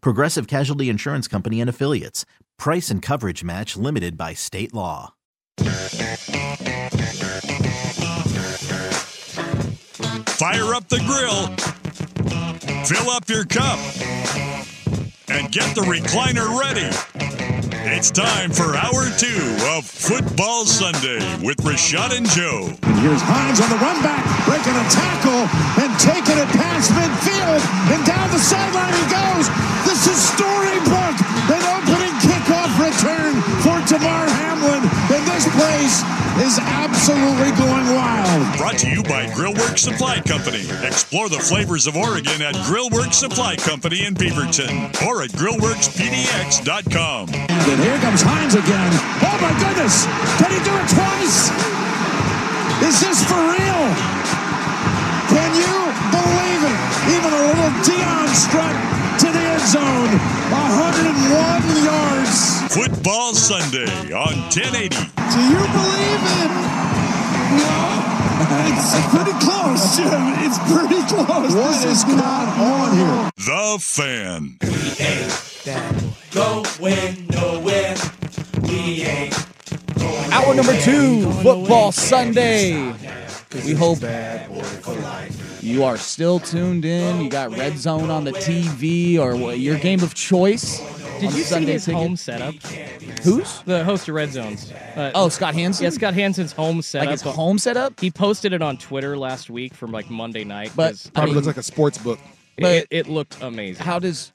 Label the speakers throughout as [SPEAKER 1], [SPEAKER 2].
[SPEAKER 1] Progressive Casualty Insurance Company and Affiliates. Price and coverage match limited by state law.
[SPEAKER 2] Fire up the grill, fill up your cup, and get the recliner ready. It's time for hour two of Football Sunday with Rashad and Joe.
[SPEAKER 3] And here's Hines on the run back, breaking a tackle and taking it past midfield. And down the sideline he goes.
[SPEAKER 2] Brought to you by Grillworks Supply Company. Explore the flavors of Oregon at Grillworks Supply Company in Beaverton or at grillworkspdx.com.
[SPEAKER 3] And here comes Hines again. Oh my goodness! Can he do it twice? Is this for real? Can you believe it? Even a little Deion strut to the end zone. 101 yards.
[SPEAKER 2] Football Sunday on 1080.
[SPEAKER 3] Do you believe it? No. It's pretty close, Jim. It's pretty close. What is going on here?
[SPEAKER 2] The Fan.
[SPEAKER 4] We ain't that Going nowhere. We ain't
[SPEAKER 5] Hour number two, Football Sunday. We hope you are still tuned in. You got Red Zone on the TV or your game of choice.
[SPEAKER 6] Did you
[SPEAKER 5] the
[SPEAKER 6] see
[SPEAKER 5] Sunday
[SPEAKER 6] his
[SPEAKER 5] ticket.
[SPEAKER 6] home setup?
[SPEAKER 5] Who's?
[SPEAKER 6] The host of Red Zones. Uh,
[SPEAKER 5] Oh, Scott Hanson.
[SPEAKER 6] yeah, Scott Hanson's home setup.
[SPEAKER 5] like his home setup.
[SPEAKER 6] He posted it on Twitter last week from like Monday night.
[SPEAKER 5] But
[SPEAKER 6] 'cause
[SPEAKER 5] I
[SPEAKER 7] Probably
[SPEAKER 5] mean,
[SPEAKER 7] looks like a sports book.
[SPEAKER 5] but-
[SPEAKER 6] it, it looked amazing.
[SPEAKER 5] how does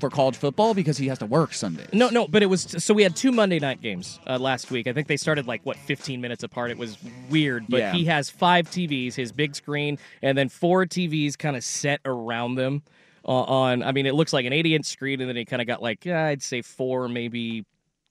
[SPEAKER 5] for college football because he has to work Sunday?
[SPEAKER 6] No, no, but it was so we had two Monday night games uh, last week. I think they started like what 15 minutes apart. It was weird, but
[SPEAKER 5] Yeah.
[SPEAKER 6] he has five TVs, his big screen, and then four TVs kind of set around them. Uh, on, I mean, it looks like an 80 inch screen, and then he kind of got like yeah, I'd say four, maybe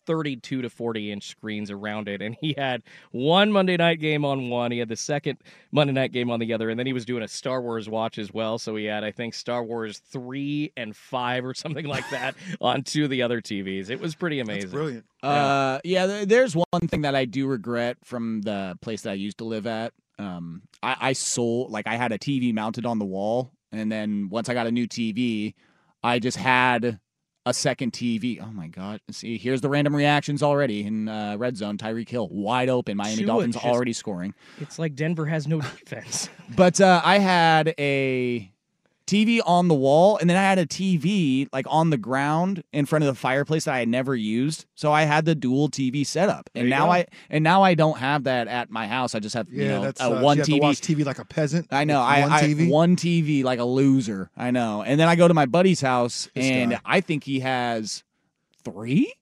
[SPEAKER 6] 32 to 40 inch screens around it. And he had one Monday night game on one. He had the second Monday night game on the other. And then he was doing a Star Wars watch as well. So he had, I think, Star Wars 3 and 5 or something like that on two of the other TVs. It was pretty amazing.
[SPEAKER 7] Brilliant.
[SPEAKER 5] Uh, yeah. There's one thing that I do regret from the place that I used to live at. Um, I, I sold like I had a TV mounted on the wall, and then once I got a new TV, I just had a second TV. Oh my god! See, here's the random reactions already in uh, red zone. Tyreek Hill wide open. Miami Dolphins
[SPEAKER 6] just-
[SPEAKER 5] already scoring.
[SPEAKER 6] It's like Denver has no defense.
[SPEAKER 5] But uh, I had a TV on the wall, and then I had a TV like on the ground in front of the fireplace that I had never used. So I had the dual TV setup, and now
[SPEAKER 7] go.
[SPEAKER 5] I and now I don't have that at my house. I just have
[SPEAKER 7] Yeah,
[SPEAKER 5] you know
[SPEAKER 7] that's
[SPEAKER 5] a
[SPEAKER 7] uh,
[SPEAKER 5] one
[SPEAKER 7] you have to
[SPEAKER 5] TV.
[SPEAKER 7] watch TV like a peasant.
[SPEAKER 5] I know. I
[SPEAKER 7] one
[SPEAKER 5] I
[SPEAKER 7] TV.
[SPEAKER 5] one TV like a loser. I know. And then I go to my buddy's house,
[SPEAKER 7] This
[SPEAKER 5] and
[SPEAKER 7] guy.
[SPEAKER 5] I think he has three.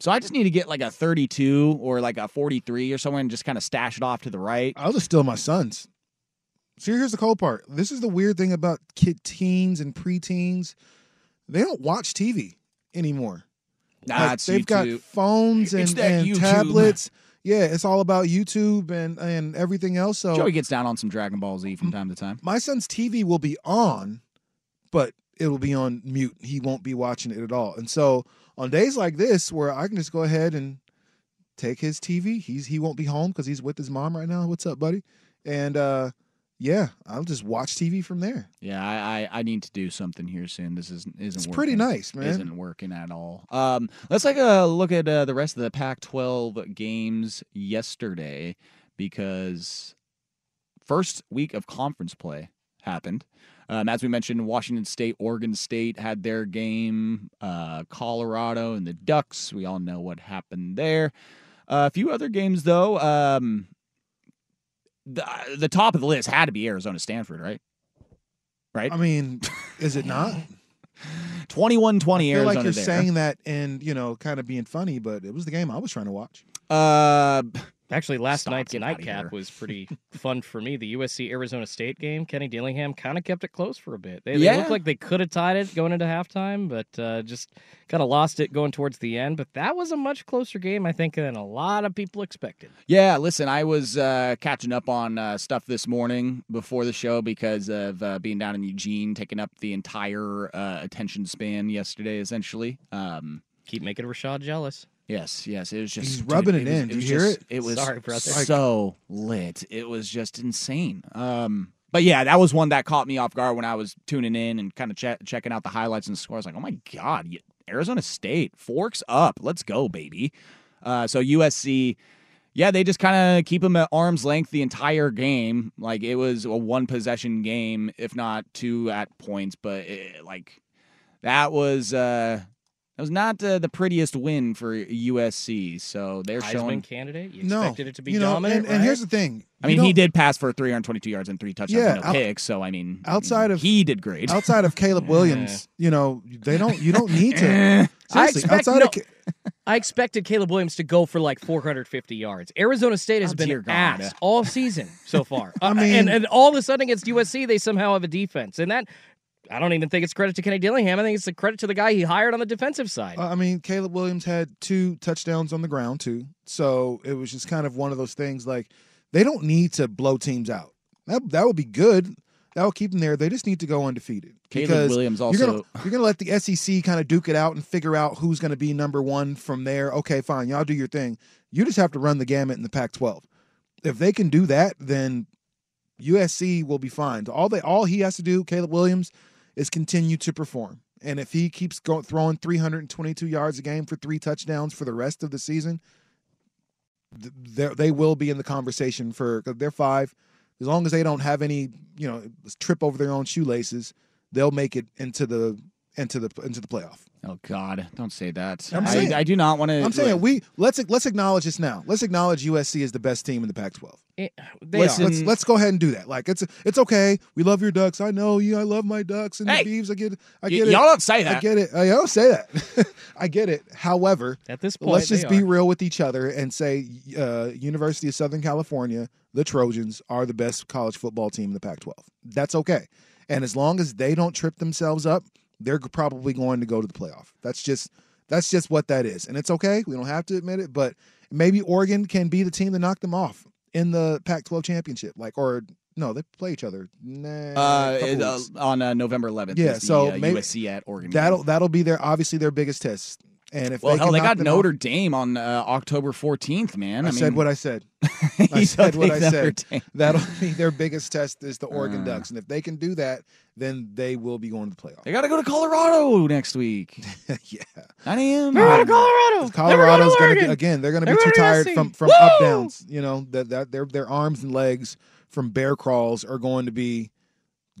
[SPEAKER 5] So I just need to get like a 32 or like a 43 or somewhere and just kind of stash it off to the right.
[SPEAKER 7] I'll just steal my son's. See, here's the cold part. This is the weird thing about kid teens and preteens. They don't watch TV anymore.
[SPEAKER 5] Nah,
[SPEAKER 7] Like, they've got phones and, and tablets. Yeah, it's all about YouTube and and everything else. So
[SPEAKER 5] Joey gets down on some Dragon Ball Z from time to time.
[SPEAKER 7] my son's TV will be on, but it will be on mute. He won't be watching it at all. And so on days like this, where I can just go ahead and take his TV, he's he won't be home because he's with his mom right now. What's up, buddy? And uh, yeah, I'll just watch TV from there.
[SPEAKER 5] Yeah, I, I, I need to do something here soon. This isn't isn't working.
[SPEAKER 7] It's
[SPEAKER 5] working.
[SPEAKER 7] pretty nice, man.
[SPEAKER 5] Isn't working at all. Um, let's take a look at uh, the rest of the Pac-12 games yesterday because first week of conference play happened. Um, as we mentioned, Washington State, Oregon State had their game. Uh, Colorado and the Ducks. We all know what happened there. Uh, a few other games though. Um, the the top of the list had to be Arizona Stanford, right? Right.
[SPEAKER 7] I mean, is it not?
[SPEAKER 5] 21-20
[SPEAKER 7] I feel
[SPEAKER 5] Arizona
[SPEAKER 7] like you're
[SPEAKER 5] there.
[SPEAKER 7] saying that and you know, kind of being funny, but it was the game I was trying to watch.
[SPEAKER 5] Uh,
[SPEAKER 6] Actually, last night's nightcap was pretty fun for me. The USC Arizona State game, Kenny Dillingham kind of kept it close for a bit. They,
[SPEAKER 5] Yeah.
[SPEAKER 6] they looked like they could have tied it going into halftime, but uh, just kind of lost it going towards the end. But that was a much closer game, I think, than a lot of people expected.
[SPEAKER 5] Yeah, listen, I was uh, catching up on uh, stuff this morning before the show because of uh, being down in Eugene, taking up the entire uh, attention span yesterday, essentially. Um,
[SPEAKER 6] Keep making Rashad jealous.
[SPEAKER 5] Yes, yes, it was just
[SPEAKER 7] He's
[SPEAKER 5] dude,
[SPEAKER 7] rubbing it
[SPEAKER 5] was-
[SPEAKER 7] in. Do
[SPEAKER 5] was
[SPEAKER 7] you hear
[SPEAKER 5] just-
[SPEAKER 7] it?
[SPEAKER 5] It was
[SPEAKER 6] Sorry, brother.
[SPEAKER 5] so lit. It was just insane. Um, but yeah, that was one that caught me off guard when I was tuning in and kind of che- checking out the highlights and scores. Like, oh my god, Arizona State forks up. Let's go, baby. Uh, so USC, yeah, they just kind of keep them at arm's length the entire game. Like it was a one possession game, if not two at points. But it, like that was uh, that was not uh, the prettiest win for USC. So they're
[SPEAKER 6] Heisman
[SPEAKER 5] showing.
[SPEAKER 6] candidate. You
[SPEAKER 7] No,
[SPEAKER 6] expected it to be
[SPEAKER 7] you know,
[SPEAKER 6] dominant,
[SPEAKER 7] and, and
[SPEAKER 6] right?
[SPEAKER 7] here's the thing.
[SPEAKER 5] I mean, he did pass for 322 yards and three touchdowns,
[SPEAKER 7] Yeah,
[SPEAKER 5] and no
[SPEAKER 7] out-
[SPEAKER 5] picks. So I mean,
[SPEAKER 7] outside of-
[SPEAKER 5] he did great.
[SPEAKER 7] outside of Caleb Williams, you know, they don't. You don't need to.
[SPEAKER 6] I
[SPEAKER 7] Seriously,
[SPEAKER 6] expect
[SPEAKER 7] outside
[SPEAKER 6] no,
[SPEAKER 7] of Ca-
[SPEAKER 6] I expected Caleb Williams to go for like 450 yards. Arizona State has
[SPEAKER 5] Oh,
[SPEAKER 6] been
[SPEAKER 5] dear
[SPEAKER 6] ass all season so far.
[SPEAKER 7] I
[SPEAKER 6] Uh,
[SPEAKER 7] mean-
[SPEAKER 6] and, and all of a sudden against USC, they somehow have a defense, and that I don't even think it's credit to Kenny Dillingham. I think it's a credit to the guy he hired on the defensive side.
[SPEAKER 7] Uh, I mean, Caleb Williams had two touchdowns on the ground too, so it was just kind of one of those things. Like they don't need to blow teams out. That that would be good. That will keep them there. They just need to go undefeated.
[SPEAKER 5] Caleb
[SPEAKER 7] because
[SPEAKER 5] Williams
[SPEAKER 7] you're
[SPEAKER 5] also-
[SPEAKER 7] gonna, you're gonna let the SEC kind of duke it out and figure out who's gonna be number one from there. Okay, fine, y'all do your thing. You just have to run the gamut in the Pac-12. If they can do that, then USC will be fine. All they all he has to do, Caleb Williams, is continue to perform. And if he keeps going throwing 322 yards a game for three touchdowns for the rest of the season, they will be in the conversation for they're five. As long as they don't have any, you know, trip over their own shoelaces, they'll make it into the into the into the playoff.
[SPEAKER 5] oh God, don't say that.
[SPEAKER 7] I'm saying-
[SPEAKER 5] I do not want to.
[SPEAKER 7] I'm saying we let's let's acknowledge this now. Let's acknowledge USC is the best team in the Pac-12.
[SPEAKER 6] It- they
[SPEAKER 5] Listen-
[SPEAKER 6] are.
[SPEAKER 7] Let's let's go ahead and do that. Like it's it's okay. We love your ducks. I know you. I love my ducks and
[SPEAKER 5] Hey!
[SPEAKER 7] the beeves. I get I
[SPEAKER 5] Y-
[SPEAKER 7] get it.
[SPEAKER 5] y'all don't say that.
[SPEAKER 7] I get it. I don't say that. I get it. However,
[SPEAKER 6] At this point,
[SPEAKER 7] let's just be
[SPEAKER 6] are.
[SPEAKER 7] real with each other and say uh, University of Southern California, the Trojans, are the best college football team in the Pac-12. That's okay. And as long as they don't trip themselves up, they're probably going to go to the playoff. That's just that's just what that is, and it's okay. We don't have to admit it, but maybe Oregon can be the team that knock them off in the Pac-12 championship. Like, or no, they play each other. Nah,
[SPEAKER 5] Uh, it, uh, on uh, November 11th.
[SPEAKER 7] Yeah,
[SPEAKER 5] is the,
[SPEAKER 7] so
[SPEAKER 5] uh,
[SPEAKER 7] maybe-
[SPEAKER 5] USC at Oregon.
[SPEAKER 7] that'll that'll be their obviously their biggest test. And if
[SPEAKER 5] Well,
[SPEAKER 7] they
[SPEAKER 5] hell, they got
[SPEAKER 7] them
[SPEAKER 5] Notre
[SPEAKER 7] off-
[SPEAKER 5] Dame on uh, October 14th, man.
[SPEAKER 7] I,
[SPEAKER 5] I, mean,
[SPEAKER 7] said what I said.
[SPEAKER 5] you
[SPEAKER 7] I said what I
[SPEAKER 5] Notre
[SPEAKER 7] said.
[SPEAKER 5] Dame-
[SPEAKER 7] That'll be their biggest test is the Oregon
[SPEAKER 5] Uh.
[SPEAKER 7] Ducks, and if they can do that, then they will be going to the playoff.
[SPEAKER 5] They got to go to Colorado next week.
[SPEAKER 7] yeah,
[SPEAKER 5] 9 a.m.
[SPEAKER 6] They're going to Colorado.
[SPEAKER 7] Colorado's
[SPEAKER 6] going
[SPEAKER 7] to
[SPEAKER 6] to
[SPEAKER 7] again. They're going to be too tired
[SPEAKER 6] USC.
[SPEAKER 7] from from
[SPEAKER 6] Woo!
[SPEAKER 7] up downs. You know that that their their arms and legs from bear crawls are going to be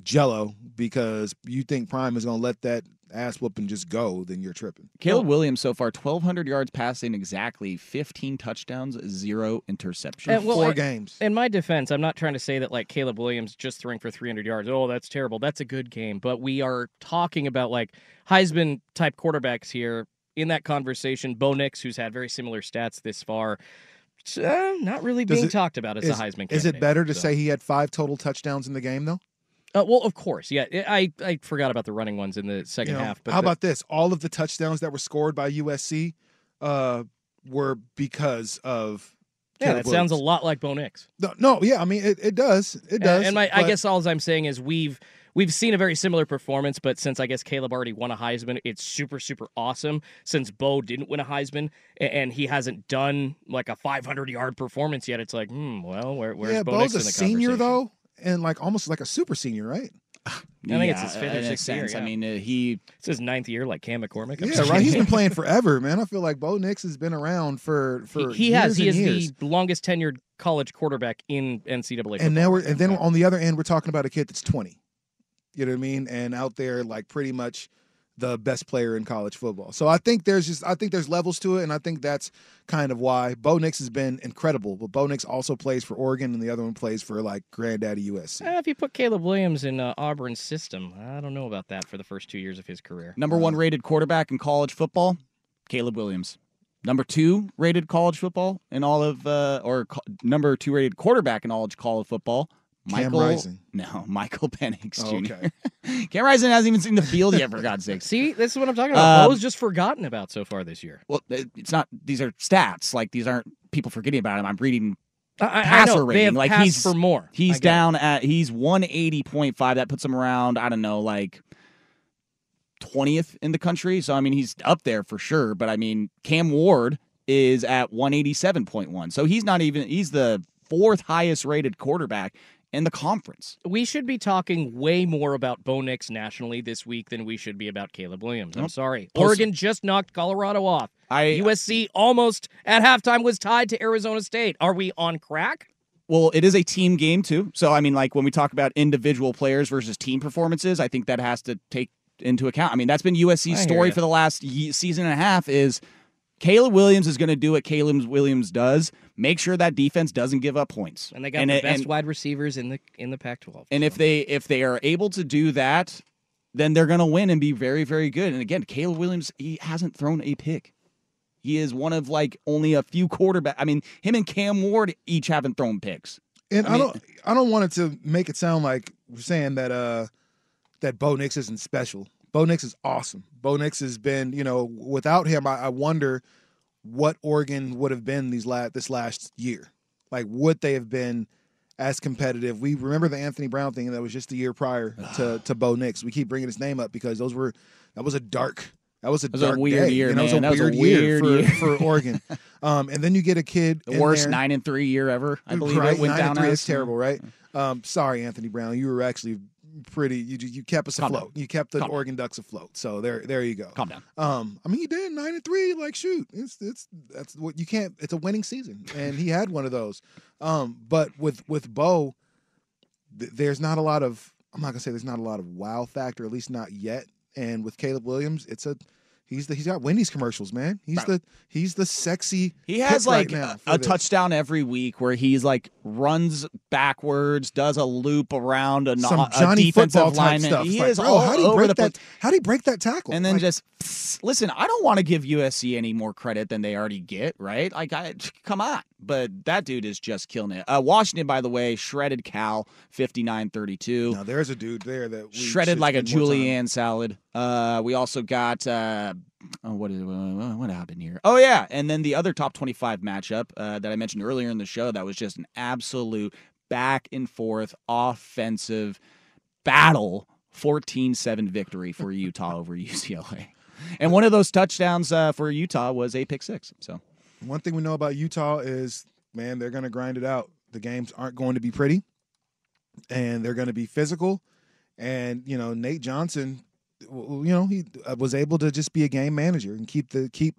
[SPEAKER 7] jello because you think Prime is going to let that ass whooping just go, then you're tripping.
[SPEAKER 5] Caleb Williams so far 1,200 yards passing exactly, 15 touchdowns, zero interceptions.
[SPEAKER 6] And, well,
[SPEAKER 7] Four
[SPEAKER 6] I-
[SPEAKER 7] games.
[SPEAKER 6] In my defense, I'm not trying to say that like Caleb Williams just throwing for 300 yards. Oh, that's terrible. That's a good game. But we are talking about like Heisman type quarterbacks here in that conversation. Bo Nix, who's had very similar stats this far, uh, not really
[SPEAKER 7] Does
[SPEAKER 6] being
[SPEAKER 7] it-
[SPEAKER 6] talked about as
[SPEAKER 7] is,
[SPEAKER 6] a Heisman candidate.
[SPEAKER 7] is it better to
[SPEAKER 6] So-
[SPEAKER 7] say he had five total touchdowns in the game though?
[SPEAKER 6] Uh, well, of course, yeah. I I forgot about the running ones in the second
[SPEAKER 7] You know,
[SPEAKER 6] half. But
[SPEAKER 7] how
[SPEAKER 6] the-
[SPEAKER 7] about this? All of the touchdowns that were scored by USC uh, were because of.
[SPEAKER 6] yeah? That sounds a lot like Bo Nix.
[SPEAKER 7] No, no, yeah, I mean it, it does. It does.
[SPEAKER 6] And my, I guess all I'm saying is we've we've seen a very similar performance, but since I guess Caleb already won a Heisman, it's super super awesome. Since Bo didn't win a Heisman and he hasn't done like a 500 yard performance yet, it's like, hmm, well, where, where's
[SPEAKER 7] yeah,
[SPEAKER 6] Bo
[SPEAKER 7] Bo's
[SPEAKER 6] Nix
[SPEAKER 7] a senior though, and like almost like a super senior, right?
[SPEAKER 6] I think it's his fifth or
[SPEAKER 5] in a
[SPEAKER 6] sixth year,
[SPEAKER 5] sense. I
[SPEAKER 6] yeah.
[SPEAKER 5] mean, uh, he
[SPEAKER 6] It's his ninth year, like Cam McCormick. I'm
[SPEAKER 7] Yeah,
[SPEAKER 6] just
[SPEAKER 7] right. He's been playing forever, man. I feel like Bo Nix has been around for for
[SPEAKER 6] He, he has.
[SPEAKER 7] years
[SPEAKER 6] He
[SPEAKER 7] and
[SPEAKER 6] is
[SPEAKER 7] years.
[SPEAKER 6] the longest tenured college quarterback in NCAA.
[SPEAKER 7] and
[SPEAKER 6] football
[SPEAKER 7] now we're and then on the other end we're talking about a kid that's twenty. You know what I mean? And out there, like pretty much the best player in college football. So I think there's just I think there's levels to it, and I think that's kind of why Bo Nix has been incredible. But Bo Nix also plays for Oregon, and the other one plays for like Granddaddy USC.
[SPEAKER 6] Eh, if you put Caleb Williams in uh, Auburn's system, I don't know about that for the first two years of his career.
[SPEAKER 5] Number one rated quarterback in college football, Caleb Williams. Number two rated college football in all of, uh, or co- number two rated quarterback in all of college football,
[SPEAKER 7] Cam
[SPEAKER 5] Michael.
[SPEAKER 7] Rising.
[SPEAKER 5] No, Michael Penix
[SPEAKER 7] Oh,
[SPEAKER 5] Jr.
[SPEAKER 7] okay.
[SPEAKER 5] Cam Rising hasn't even seen the field yet, for God's sakes.
[SPEAKER 6] See, this is what I'm talking about.
[SPEAKER 5] Um,
[SPEAKER 6] Bo's just forgotten about so far this year.
[SPEAKER 5] Well, it- it's not. These are stats. Like these aren't people forgetting about him. I'm reading
[SPEAKER 6] I, I- I
[SPEAKER 5] passer
[SPEAKER 6] know,
[SPEAKER 5] rating.
[SPEAKER 6] They have
[SPEAKER 5] like
[SPEAKER 6] passed
[SPEAKER 5] he's
[SPEAKER 6] for more. I
[SPEAKER 5] He's
[SPEAKER 6] get it.
[SPEAKER 5] down at he's 180.5. That puts him around. I don't know, like 20th in the country. So I mean, he's up there for sure. But I mean, Cam Ward is at 187.1. So he's not even. He's the fourth highest rated quarterback in the conference.
[SPEAKER 6] We should be talking way more about Bo Nix nationally this week than we should be about Caleb Williams. I'm
[SPEAKER 5] Nope.
[SPEAKER 6] sorry. Oregon just knocked Colorado off.
[SPEAKER 5] I
[SPEAKER 6] USC almost at halftime was tied to Arizona State. Are we on crack?
[SPEAKER 5] Well, it is a team game too. So I mean, like when we talk about individual players versus team performances, I think that has to take into account. I mean, that's been USC's story for the last ye- season and a half. Is Caleb Williams is going to do what Caleb Williams does, make sure that defense doesn't give up points.
[SPEAKER 6] And they got
[SPEAKER 5] and
[SPEAKER 6] the
[SPEAKER 5] it-
[SPEAKER 6] best
[SPEAKER 5] and-
[SPEAKER 6] wide receivers in the in the Pac-12.
[SPEAKER 5] And if they if they are able to do that, then they're going to win and be very very good. And again, Caleb Williams he hasn't thrown a pick. He is one of like only a few quarterback. I mean, him and Cam Ward each haven't thrown picks.
[SPEAKER 7] And
[SPEAKER 5] I
[SPEAKER 7] I, don't I don't want it to make it sound like we're saying that uh that Bo Nix isn't special. Bo Nix is awesome. Bo Nix has been, you know, without him, I, I wonder what Oregon would have been these last this last year. Like, would they have been as competitive? We remember the Anthony Brown thing that was just the year prior to to Bo Nix. We keep bringing his name up because those were that was a dark. That was a
[SPEAKER 5] was a
[SPEAKER 7] dark
[SPEAKER 5] weird
[SPEAKER 7] day.
[SPEAKER 5] year,
[SPEAKER 7] You know,
[SPEAKER 5] man. That
[SPEAKER 7] was a
[SPEAKER 5] was a
[SPEAKER 7] weird, year,
[SPEAKER 5] year.
[SPEAKER 7] for, for Oregon. Um, and then you get a kid
[SPEAKER 5] The worst
[SPEAKER 7] there-
[SPEAKER 5] nine and three year ever. I believe
[SPEAKER 7] right,
[SPEAKER 5] it went
[SPEAKER 7] nine
[SPEAKER 5] down
[SPEAKER 7] three.
[SPEAKER 5] as.
[SPEAKER 7] It's terrible, right? Um, sorry, Anthony Brown. You were actually pretty. You you kept us
[SPEAKER 5] Calm
[SPEAKER 7] afloat. You kept the
[SPEAKER 5] Calm.
[SPEAKER 7] Oregon Ducks afloat. So there there you go.
[SPEAKER 5] Calm down.
[SPEAKER 7] Um, I mean, he did nine and three. Like, shoot, it's it's that's what you can't. It's a winning season, and he had one of those. Um, but with with Bo, th- there's not a lot of. I'm not gonna say there's not a lot of wow factor, at least not yet. And with Caleb Williams, it's a. He's the he's got Wendy's commercials, man. He's
[SPEAKER 5] Right.
[SPEAKER 7] the he's the sexy.
[SPEAKER 5] He has like
[SPEAKER 7] right
[SPEAKER 5] a, a touchdown every week where he's like runs backwards, does a loop around a,
[SPEAKER 7] Some
[SPEAKER 5] a
[SPEAKER 7] Johnny
[SPEAKER 5] defensive
[SPEAKER 7] football
[SPEAKER 5] lineman.
[SPEAKER 7] stuff.
[SPEAKER 5] He
[SPEAKER 7] like,
[SPEAKER 5] is
[SPEAKER 7] bro,
[SPEAKER 5] all
[SPEAKER 7] how do you
[SPEAKER 5] over
[SPEAKER 7] break
[SPEAKER 5] the
[SPEAKER 7] that?
[SPEAKER 5] place.
[SPEAKER 7] How do you break that tackle?
[SPEAKER 5] And then
[SPEAKER 7] Like,
[SPEAKER 5] just psst, listen. I don't want to give USC any more credit than they already get, right? Like, I come on, but that dude is just killing it. Uh, Washington, by the way, shredded Cal 59-32.
[SPEAKER 7] now there's a dude there that we
[SPEAKER 5] shredded like a julienne salad. Uh, we also got uh, oh, what is uh, what happened here? Oh yeah, and then the other top twenty-five matchup uh, that I mentioned earlier in the show that was just an absolute back and forth offensive battle. 14-7 victory for Utah over UCLA. And one of those touchdowns uh, for Utah was a pick six. So
[SPEAKER 7] One thing we know about Utah is, man, they're going to grind it out. The games aren't going to be pretty, and they're going to be physical. And you know, Nate Johnson, you know, he uh, was able to just be a game manager and keep the keep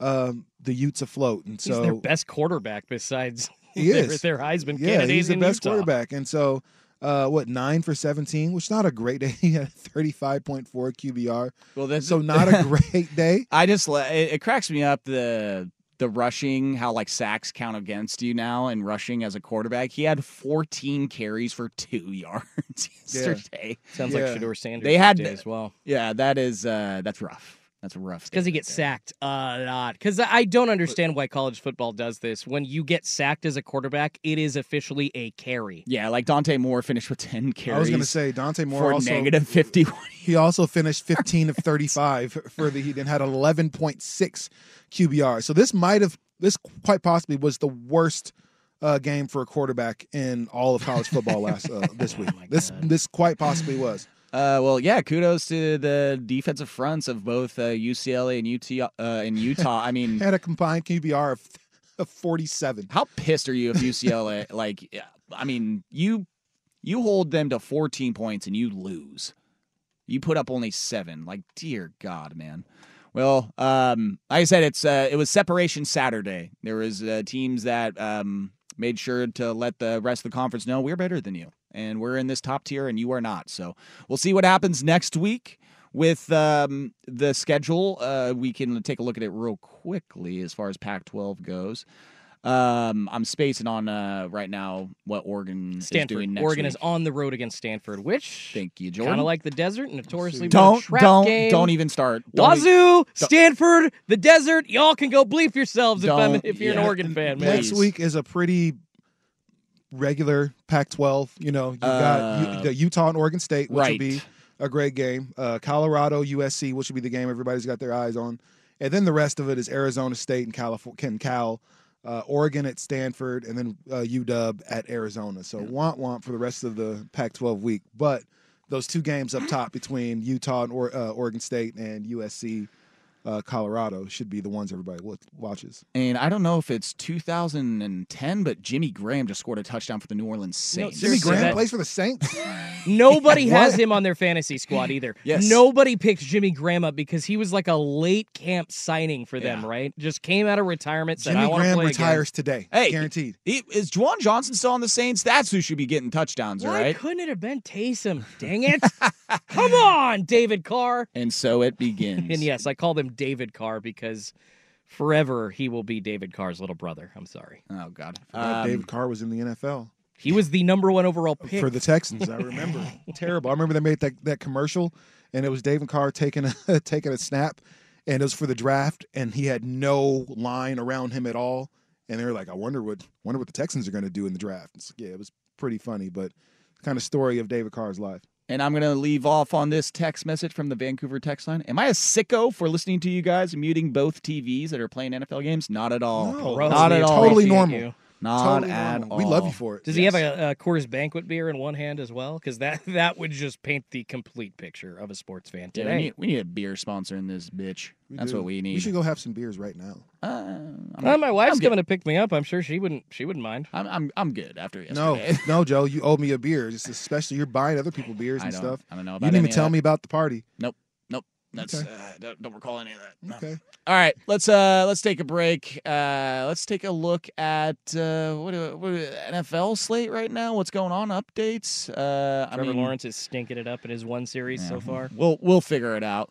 [SPEAKER 7] um, the Utes afloat. And
[SPEAKER 6] He's
[SPEAKER 7] so
[SPEAKER 6] their best quarterback besides
[SPEAKER 7] He
[SPEAKER 6] their,
[SPEAKER 7] is.
[SPEAKER 6] their Heisman
[SPEAKER 7] yeah,
[SPEAKER 6] candidate
[SPEAKER 7] he's the
[SPEAKER 6] in
[SPEAKER 7] best
[SPEAKER 6] Utah.
[SPEAKER 7] quarterback. And so, uh, what nine for seventeen, which not a great day. He had thirty five point four QBR,
[SPEAKER 5] well, that's
[SPEAKER 7] so not a great day.
[SPEAKER 5] I just it, it cracks me up the the rushing how like sacks count against you now and rushing as a quarterback. He had 14 carries for two yards yesterday.
[SPEAKER 6] Sounds
[SPEAKER 7] Yeah.
[SPEAKER 6] like Shedeur Sanders
[SPEAKER 5] They had-
[SPEAKER 6] did as well.
[SPEAKER 5] Yeah, that is uh that's rough. That's a rough.
[SPEAKER 6] Because he gets
[SPEAKER 5] there.
[SPEAKER 6] sacked a lot. Because I don't understand why college football does this. When you get sacked as a quarterback, it is officially a carry.
[SPEAKER 5] Yeah, like Dante Moore finished with 10 carries.
[SPEAKER 7] I was going to say Dante Moore
[SPEAKER 5] for
[SPEAKER 7] also
[SPEAKER 5] negative 51.
[SPEAKER 7] He also finished 15 of 35 for the Heat and had 11.6 QBR. So this might have, this quite possibly was the worst uh, game for a quarterback in all of college football last uh, this week. this this quite possibly was.
[SPEAKER 5] Uh, well, yeah, kudos to the defensive fronts of both uh, UCLA and UT uh, and Utah. I mean,
[SPEAKER 7] Had a combined QBR of, of 47.
[SPEAKER 5] How pissed are you if UCLA like I mean, you you hold them to 14 points and you lose. You put up only 7. Like dear god, man. Well, um like I said it's uh it was separation Saturday. There was uh, teams that um made sure to let the rest of the conference know we're better than you. And we're in this top tier, and you are not. So we'll see what happens next week with um, the schedule. Uh, we can take a look at it real quickly as far as Pac-12 goes. Um, I'm spacing on uh, right now what Oregon is
[SPEAKER 6] Stanford.
[SPEAKER 5] doing next
[SPEAKER 6] Oregon
[SPEAKER 5] week.
[SPEAKER 6] is on the road against Stanford, which
[SPEAKER 5] Thank you, Jordan.
[SPEAKER 6] kind of like the desert, notoriously been a
[SPEAKER 5] don't
[SPEAKER 6] trap
[SPEAKER 5] don't
[SPEAKER 6] game.
[SPEAKER 5] don't even start. Don't e-
[SPEAKER 6] Stanford, the desert. Y'all can go bleep yourselves if I'm if you're
[SPEAKER 5] yeah.
[SPEAKER 6] an Oregon fan, man.
[SPEAKER 7] Next week is a pretty regular Pac-12. You know, you got U-
[SPEAKER 5] Uh,
[SPEAKER 7] the Utah and Oregon State, which
[SPEAKER 5] right.
[SPEAKER 7] will be a great game. Uh, Colorado, USC, which will be the game everybody's got their eyes on, and then the rest of it is Arizona State and California, Ken Cal, uh, Oregon at Stanford, and then uh, UW at Arizona. So want want for the rest of the Pac-12 week, but. Those two games up top between Utah and or, uh, Oregon State and USC, uh, Colorado should be the ones everybody watches.
[SPEAKER 5] And I don't know if it's 2010, but Jimmy Graham just scored a touchdown for the New Orleans
[SPEAKER 6] No,
[SPEAKER 5] Saints.
[SPEAKER 7] Jimmy
[SPEAKER 6] Seriously,
[SPEAKER 7] Graham
[SPEAKER 6] that-
[SPEAKER 7] plays for the Saints.
[SPEAKER 6] Nobody has him on their fantasy squad either.
[SPEAKER 5] Yes.
[SPEAKER 6] Nobody picked Jimmy Graham up because he was like a late camp signing for them,
[SPEAKER 5] Yeah.
[SPEAKER 6] right? Just came out of retirement, said,
[SPEAKER 7] Jimmy
[SPEAKER 6] want
[SPEAKER 7] Graham
[SPEAKER 6] play
[SPEAKER 7] retires today.
[SPEAKER 5] Hey,
[SPEAKER 7] guaranteed.
[SPEAKER 5] He- is Juwan Johnson still on the Saints? That's who should be getting touchdowns,
[SPEAKER 6] Why
[SPEAKER 5] right?
[SPEAKER 6] couldn't it have been Taysom? Dang it. Come on, David Carr.
[SPEAKER 5] And so it begins.
[SPEAKER 6] And yes, I called him David Carr because forever he will be David Carr's little brother. I'm sorry.
[SPEAKER 5] Oh God. Um,
[SPEAKER 7] David Carr was in the NFL
[SPEAKER 6] He was the number one overall pick.
[SPEAKER 7] for the Texans. I remember. Terrible. I remember they made that, that commercial, and it was David Carr taking a taking a snap, and it was for the draft, and he had no line around him at all. And they were like, "I wonder what wonder what the Texans are going to do in the draft." It's, yeah, it was pretty funny, but kind of story of David Carr's life.
[SPEAKER 5] And I'm going to leave off on this text message from the Vancouver text line. Am I a sicko for listening to you guys muting both TVs that are playing NFL games? Not at all.
[SPEAKER 7] No,
[SPEAKER 5] Not at all.
[SPEAKER 7] totally normal.
[SPEAKER 6] you.
[SPEAKER 5] Not
[SPEAKER 7] totally
[SPEAKER 5] at
[SPEAKER 7] normal.
[SPEAKER 5] all.
[SPEAKER 7] We love you for it.
[SPEAKER 6] Does he have a, a Coors Banquet beer in one hand as well? Because that that would just paint the complete picture of a sports fan
[SPEAKER 5] Yeah,
[SPEAKER 6] today.
[SPEAKER 5] we, need, we need a beer sponsor in this bitch.
[SPEAKER 7] We
[SPEAKER 5] That's
[SPEAKER 7] do.
[SPEAKER 5] what we need.
[SPEAKER 7] We should go have some beers right now.
[SPEAKER 5] Uh, I'm,
[SPEAKER 6] Well, my wife's
[SPEAKER 5] I'm
[SPEAKER 6] coming to pick me up. I'm sure she wouldn't. She wouldn't mind.
[SPEAKER 5] I'm, I'm I'm good after
[SPEAKER 7] No,
[SPEAKER 5] yesterday.
[SPEAKER 7] no, Joe, you owe me a beer. Just especially you're buying other people beers and
[SPEAKER 5] don't,
[SPEAKER 7] stuff.
[SPEAKER 5] I don't know
[SPEAKER 7] You didn't even
[SPEAKER 5] any of
[SPEAKER 7] tell
[SPEAKER 5] that.
[SPEAKER 7] me about the party.
[SPEAKER 5] Nope, nope. That's
[SPEAKER 7] Okay.
[SPEAKER 5] uh, don't, don't recall any of that. No.
[SPEAKER 7] Okay.
[SPEAKER 5] All right, let's uh let's take a break. Uh let's take a look at uh what, what NFL slate right now. What's going on? Updates. Uh I
[SPEAKER 6] Trevor
[SPEAKER 5] mean,
[SPEAKER 6] Lawrence is stinking it up in his one series so far.
[SPEAKER 5] We'll we'll figure it out.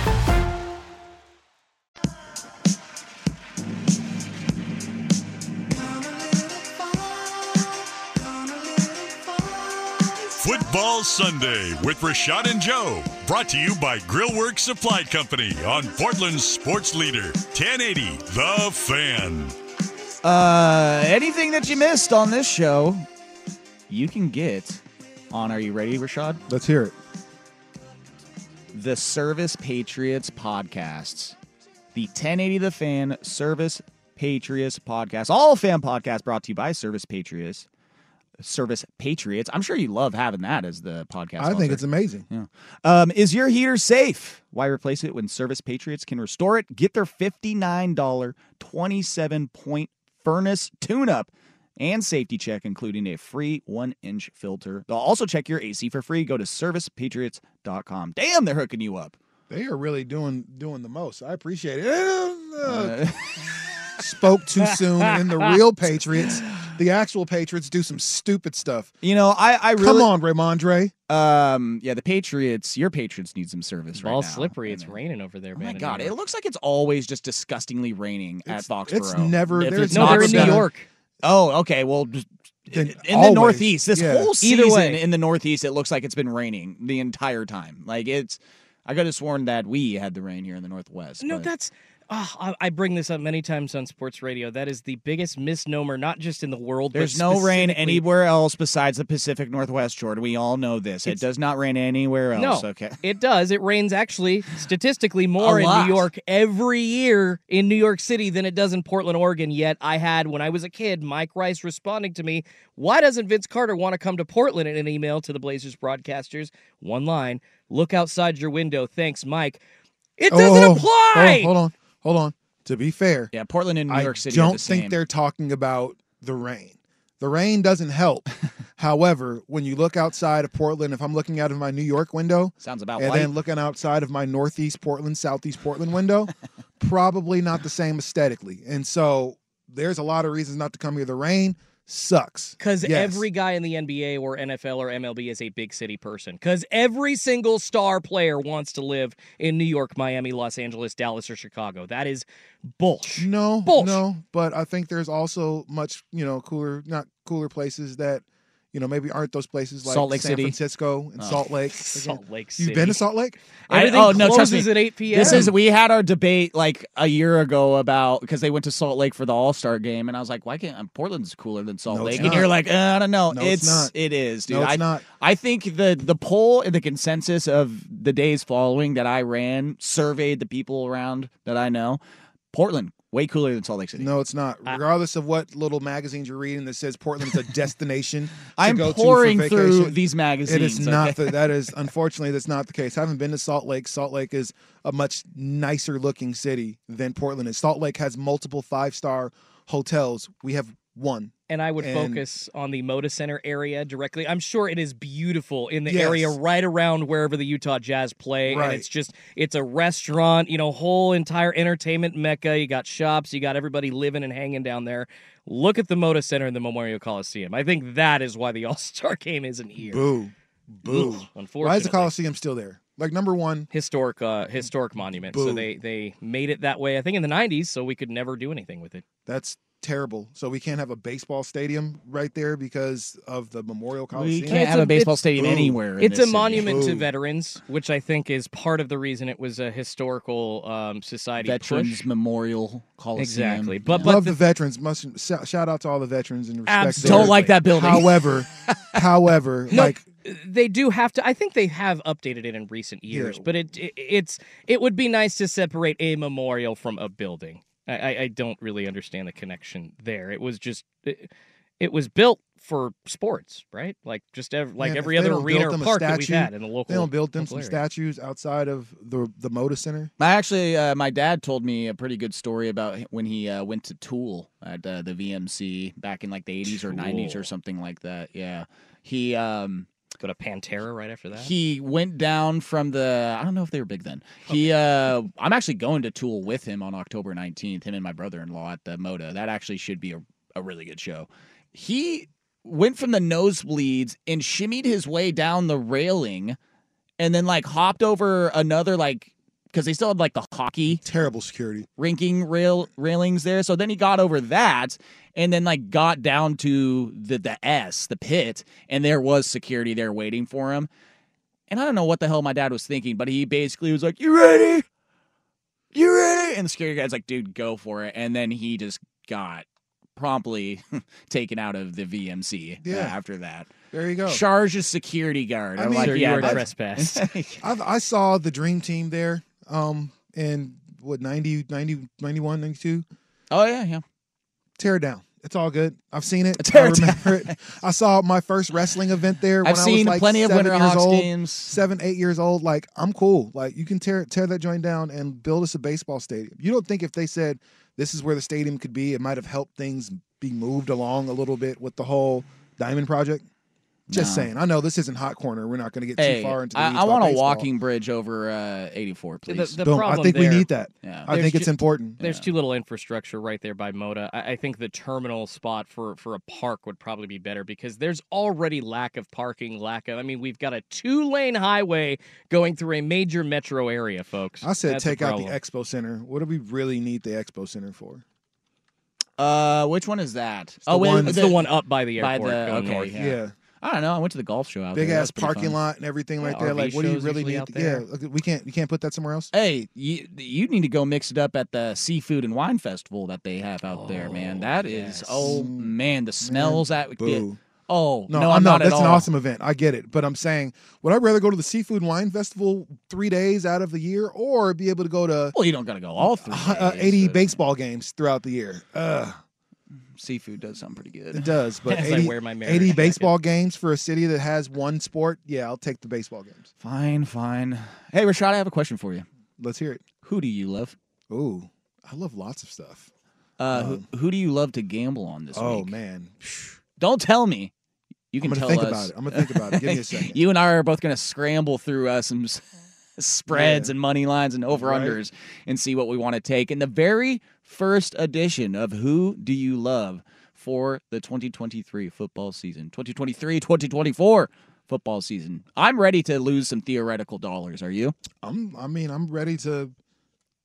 [SPEAKER 2] Football Sunday with Rashad and Joe. Brought to you by Grillworks Supply Company on Portland's sports leader, 1080 The Fan.
[SPEAKER 5] Uh anything that you missed on this show, you can get on Are you ready, Rashad?
[SPEAKER 7] Let's hear it.
[SPEAKER 5] The Service Patriots podcasts. The 1080 The Fan Service Patriots podcast. All fan podcasts brought to you by Service Patriots. Service Patriots. I'm sure you love having that as the podcast.
[SPEAKER 7] I think it's amazing.
[SPEAKER 5] Yeah. Um, is your heater safe? Why replace it when Service Patriots can restore it? Get their $59 27 point furnace tune up and safety check, including a free one inch filter. They'll also check your AC for free. Go to servicepatriots.com. Damn, they're hooking you up.
[SPEAKER 7] They are really doing doing the most. I appreciate it.
[SPEAKER 5] Uh,
[SPEAKER 7] spoke too soon, and the real Patriots, the actual Patriots, do some stupid stuff.
[SPEAKER 5] You know, I, I really
[SPEAKER 7] Come on, Rhamondre.
[SPEAKER 5] Um, yeah, the Patriots, your Patriots need some service right
[SPEAKER 6] Ball
[SPEAKER 5] now.
[SPEAKER 6] slippery. It's raining over there,
[SPEAKER 5] Oh
[SPEAKER 6] man.
[SPEAKER 5] my god, it looks like it's always just disgustingly raining at Foxborough.
[SPEAKER 7] it's never-
[SPEAKER 5] If
[SPEAKER 7] there's
[SPEAKER 5] it's
[SPEAKER 6] no,
[SPEAKER 5] not
[SPEAKER 6] they're in New York.
[SPEAKER 5] Oh, okay. Well, just
[SPEAKER 7] Then
[SPEAKER 5] in the Northeast, this
[SPEAKER 7] yeah.
[SPEAKER 5] whole
[SPEAKER 6] Either
[SPEAKER 5] season
[SPEAKER 6] way.
[SPEAKER 5] in the Northeast, it looks like it's been raining the entire time. Like it's, I could have sworn that we had the rain here in the Northwest.
[SPEAKER 6] No,
[SPEAKER 5] but-
[SPEAKER 6] that's. Oh, I, I bring this up many times on sports radio. That is the biggest misnomer, not just in the world.
[SPEAKER 5] There's
[SPEAKER 6] but
[SPEAKER 5] no rain anywhere else besides the Pacific Northwest, Jordan. We all know this. It does not rain anywhere else.
[SPEAKER 6] No,
[SPEAKER 5] else. Okay.
[SPEAKER 6] it does. It rains actually statistically more in. New York every year in New York City than it does in Portland, Oregon. Yet I had when I was a kid, Mike Rice responding to me, "Why doesn't Vince Carter want to come to Portland?" In an email to the Blazers broadcasters, one line: "Look outside your window. Thanks, Mike." It doesn't
[SPEAKER 7] Oh, oh
[SPEAKER 6] apply.
[SPEAKER 7] Hold on, hold on, hold on. To be fair,
[SPEAKER 5] Yeah, Portland and New
[SPEAKER 7] I
[SPEAKER 5] York City. are
[SPEAKER 7] don't
[SPEAKER 5] the same.
[SPEAKER 7] think they're talking about the rain. The rain doesn't help. However, when you look outside of Portland, if I'm looking out of my New York window,
[SPEAKER 5] Sounds about
[SPEAKER 7] and
[SPEAKER 5] white.
[SPEAKER 7] then looking outside of my northeast Portland, southeast Portland window, probably not the same aesthetically. And so there's a lot of reasons not to come here. The rain sucks.
[SPEAKER 6] Because
[SPEAKER 7] Yes.
[SPEAKER 6] every guy in the NBA or NFL or MLB is a big city person. Because every single star player wants to live in New York, Miami, Los Angeles, Dallas, or Chicago. That is bullshit.
[SPEAKER 7] No,
[SPEAKER 6] Bullshit.
[SPEAKER 7] no, but I think there's also much, you know, cooler, not cooler places that, you know, maybe aren't those places like
[SPEAKER 5] Salt Lake
[SPEAKER 7] San
[SPEAKER 5] City.
[SPEAKER 7] Francisco and
[SPEAKER 5] Oh.
[SPEAKER 7] Salt Lake.
[SPEAKER 6] Salt Lake City.
[SPEAKER 7] You've been to Salt Lake?
[SPEAKER 5] I-
[SPEAKER 6] Everything
[SPEAKER 5] oh no, trust
[SPEAKER 6] closes
[SPEAKER 5] me.
[SPEAKER 6] at 8 p.m.
[SPEAKER 5] This is we had our debate like a year ago about because they went to Salt Lake for the All Star game, and I was like, why can't Portland's cooler than Salt
[SPEAKER 7] No,
[SPEAKER 5] Lake? And you're like, uh, I don't know.
[SPEAKER 7] No, it's not.
[SPEAKER 5] it is, dude.
[SPEAKER 7] No, it's
[SPEAKER 5] I,
[SPEAKER 7] not.
[SPEAKER 5] I think the the poll and the consensus of the days following that I ran surveyed the people around that I know. Portland way cooler than Salt Lake City.
[SPEAKER 7] No, it's not. Regardless of what little magazines you're reading that says Portland's a destination to
[SPEAKER 5] I'm
[SPEAKER 7] go
[SPEAKER 5] pouring
[SPEAKER 7] to for
[SPEAKER 5] through these magazines.
[SPEAKER 7] It is not. The, that is unfortunately that's not the case. I haven't been to Salt Lake. Salt Lake is a much nicer looking city than Portland is. Salt Lake has multiple five star hotels. We have one.
[SPEAKER 6] And I would
[SPEAKER 7] And-
[SPEAKER 6] focus on the Moda Center area directly. I'm sure it is beautiful in the
[SPEAKER 7] Yes.
[SPEAKER 6] area right around wherever the Utah Jazz play.
[SPEAKER 7] Right.
[SPEAKER 6] And it's just, it's a restaurant, you know, whole entire entertainment mecca. You got shops, you got everybody living and hanging down there. Look at the Moda Center and the Memorial Coliseum. I think that is why the All Star game isn't here.
[SPEAKER 7] Boo, boo.
[SPEAKER 6] Ugh, unfortunately.
[SPEAKER 7] Why is the Coliseum still there? Like number one,
[SPEAKER 6] historic uh historic monument. So they they made it that way I think in the 90s so we could never do anything with it.
[SPEAKER 7] that's terrible. So we can't have a baseball stadium right there because of the Memorial Coliseum.
[SPEAKER 5] We can't have
[SPEAKER 6] a-
[SPEAKER 5] a baseball stadium
[SPEAKER 7] Boo.
[SPEAKER 5] anywhere. in
[SPEAKER 6] It's
[SPEAKER 5] this
[SPEAKER 6] a
[SPEAKER 5] city.
[SPEAKER 6] monument to veterans, which I think is part of the reason it was a historical um, society
[SPEAKER 5] Veterans
[SPEAKER 6] push.
[SPEAKER 5] Memorial Coliseum.
[SPEAKER 6] Exactly. But-
[SPEAKER 5] Yeah.
[SPEAKER 7] Love the, veterans. Must shout out to all the veterans and respect.
[SPEAKER 6] Absolutely.
[SPEAKER 5] don't like that building.
[SPEAKER 7] However, however,
[SPEAKER 6] No,
[SPEAKER 7] like
[SPEAKER 6] they do have to. I think they have updated it in recent years,
[SPEAKER 7] Yeah.
[SPEAKER 6] but it, it it's it would be nice to separate a memorial from a building. I, I, I don't really understand the connection there. It was just it, it was built for sports, right? Like just ev- like
[SPEAKER 7] man,
[SPEAKER 6] every other arena or
[SPEAKER 7] them a
[SPEAKER 6] park that we've had in the local.
[SPEAKER 7] They don't build them some
[SPEAKER 6] area.
[SPEAKER 7] statues outside of the the Moda Center.
[SPEAKER 5] I actually, uh, my dad told me a pretty good story about when he uh, went to Tool at uh, the VMC back in like the 80s or 90s or something like that. Yeah, he um,
[SPEAKER 6] Go to Pantera right after that.
[SPEAKER 5] he went down from the. I don't know if they were big then. He, uh, I'm actually going to Tool with him on October 19th. Him and my brother-in-law at the Moda. That actually should be a, a really good show. He went from the nosebleeds and shimmied his way down the railing, and then like hopped over another like because they still had like the hockey
[SPEAKER 7] Terrible security.
[SPEAKER 5] rinking rail railings there. So then he got over that and then like got down to the the S, the pit, and there was security there waiting for him. And I don't know what the hell my dad was thinking, but he basically was like, "You ready? You ready?" And the security guy's like, "Dude, go for it." And then he just got promptly taken out of the VMC uh,
[SPEAKER 7] Yeah.
[SPEAKER 5] after that.
[SPEAKER 7] There you go.
[SPEAKER 5] Charged as security guard.
[SPEAKER 7] I mean-
[SPEAKER 5] like,
[SPEAKER 6] Sir, you
[SPEAKER 5] yeah,
[SPEAKER 6] are
[SPEAKER 5] that's-
[SPEAKER 6] trespassed.
[SPEAKER 7] I, I saw the Dream Team there. Um, in what 90, 90 91, 92?
[SPEAKER 5] oh yeah, yeah.
[SPEAKER 7] Tear it down. It's all good. I've seen it.
[SPEAKER 5] Tear
[SPEAKER 7] I
[SPEAKER 5] it
[SPEAKER 7] remember it. I saw my first wrestling event there
[SPEAKER 5] I've
[SPEAKER 7] I
[SPEAKER 5] seen
[SPEAKER 7] was like
[SPEAKER 5] plenty of Winter Hawks
[SPEAKER 7] old.
[SPEAKER 5] games.
[SPEAKER 7] Seven, eight years old. Like I'm cool. Like you can tear tear that joint down and build us a baseball stadium. You don't think if they said this is where the stadium could be, it might have helped things be moved along a little bit with the whole Diamond Project? Just
[SPEAKER 5] No.
[SPEAKER 7] saying. I know this isn't hot corner. We're not going to get
[SPEAKER 5] Hey,
[SPEAKER 7] too far into the
[SPEAKER 5] I, I want a
[SPEAKER 7] baseball.
[SPEAKER 5] walking bridge over uh, 84, please.
[SPEAKER 6] the
[SPEAKER 7] Boom. I
[SPEAKER 6] problem
[SPEAKER 7] think we need that.
[SPEAKER 5] Yeah.
[SPEAKER 7] I
[SPEAKER 6] There's
[SPEAKER 7] think it's important.
[SPEAKER 6] There's too little infrastructure right there by Moda. I, I think the terminal spot for for a park would probably be better because there's already lack of parking, lack of. I mean, we've got a two lane highway going through a major metro area, folks.
[SPEAKER 7] I said
[SPEAKER 6] That's a
[SPEAKER 7] take out the expo center. What do we really need the expo center for?
[SPEAKER 5] Uh, which one is that?
[SPEAKER 7] the
[SPEAKER 5] oh, wait,
[SPEAKER 7] one-
[SPEAKER 6] It's the one up by the
[SPEAKER 5] by
[SPEAKER 6] airport.
[SPEAKER 5] the okay,
[SPEAKER 6] north.
[SPEAKER 5] yeah.
[SPEAKER 7] Yeah.
[SPEAKER 5] I don't know. I went to the golf show out
[SPEAKER 7] Big
[SPEAKER 5] there.
[SPEAKER 7] ass parking
[SPEAKER 5] fun.
[SPEAKER 7] lot and everything right
[SPEAKER 6] Yeah,
[SPEAKER 7] there.
[SPEAKER 6] RV
[SPEAKER 7] Like, what do you really need?
[SPEAKER 6] out
[SPEAKER 7] Yeah, look, we can't. You can't put that somewhere else.
[SPEAKER 5] Hey, you, you need to go mix it up at the seafood and wine festival that they have out there, man. That is
[SPEAKER 6] yes.
[SPEAKER 5] oh man, the smells that would get. Oh
[SPEAKER 7] No,
[SPEAKER 5] no,
[SPEAKER 7] I'm not.
[SPEAKER 5] not
[SPEAKER 7] That's
[SPEAKER 5] at
[SPEAKER 7] an awesome event. I get it, but I'm saying, would I rather go to the seafood and wine festival three days out of the year, or be able to go to
[SPEAKER 5] Well, you don't got to go all three.
[SPEAKER 7] uh, 80
[SPEAKER 5] but
[SPEAKER 7] baseball games throughout the year? Ugh,
[SPEAKER 5] Seafood does sound pretty good.
[SPEAKER 7] it does. But
[SPEAKER 6] As I
[SPEAKER 7] 80,
[SPEAKER 6] wear my
[SPEAKER 7] 80 baseball games for a city that has one sport, yeah, I'll take the baseball games.
[SPEAKER 5] Fine, fine. Hey, Rashad, I have a question for you.
[SPEAKER 7] Let's hear it.
[SPEAKER 5] Who do you love?
[SPEAKER 7] Ooh, I love lots of stuff.
[SPEAKER 5] Uh, who, who do you love to gamble on this
[SPEAKER 7] Um, Oh
[SPEAKER 5] week?
[SPEAKER 7] man,
[SPEAKER 5] Don't tell me. You can
[SPEAKER 7] I'm
[SPEAKER 5] can
[SPEAKER 7] gonna
[SPEAKER 5] tell
[SPEAKER 7] think
[SPEAKER 5] us.
[SPEAKER 7] about it. I'm gonna think about it. Give me a second.
[SPEAKER 5] you and I are both going to scramble through uh, some spreads
[SPEAKER 7] Yeah.
[SPEAKER 5] and money lines and over unders and see what we want to take And the very first edition of Who Do You Love for the 2023 football season. 2023 2024 football season. I'm ready to lose some theoretical dollars. Are you?
[SPEAKER 7] I'm. I mean, I'm ready to.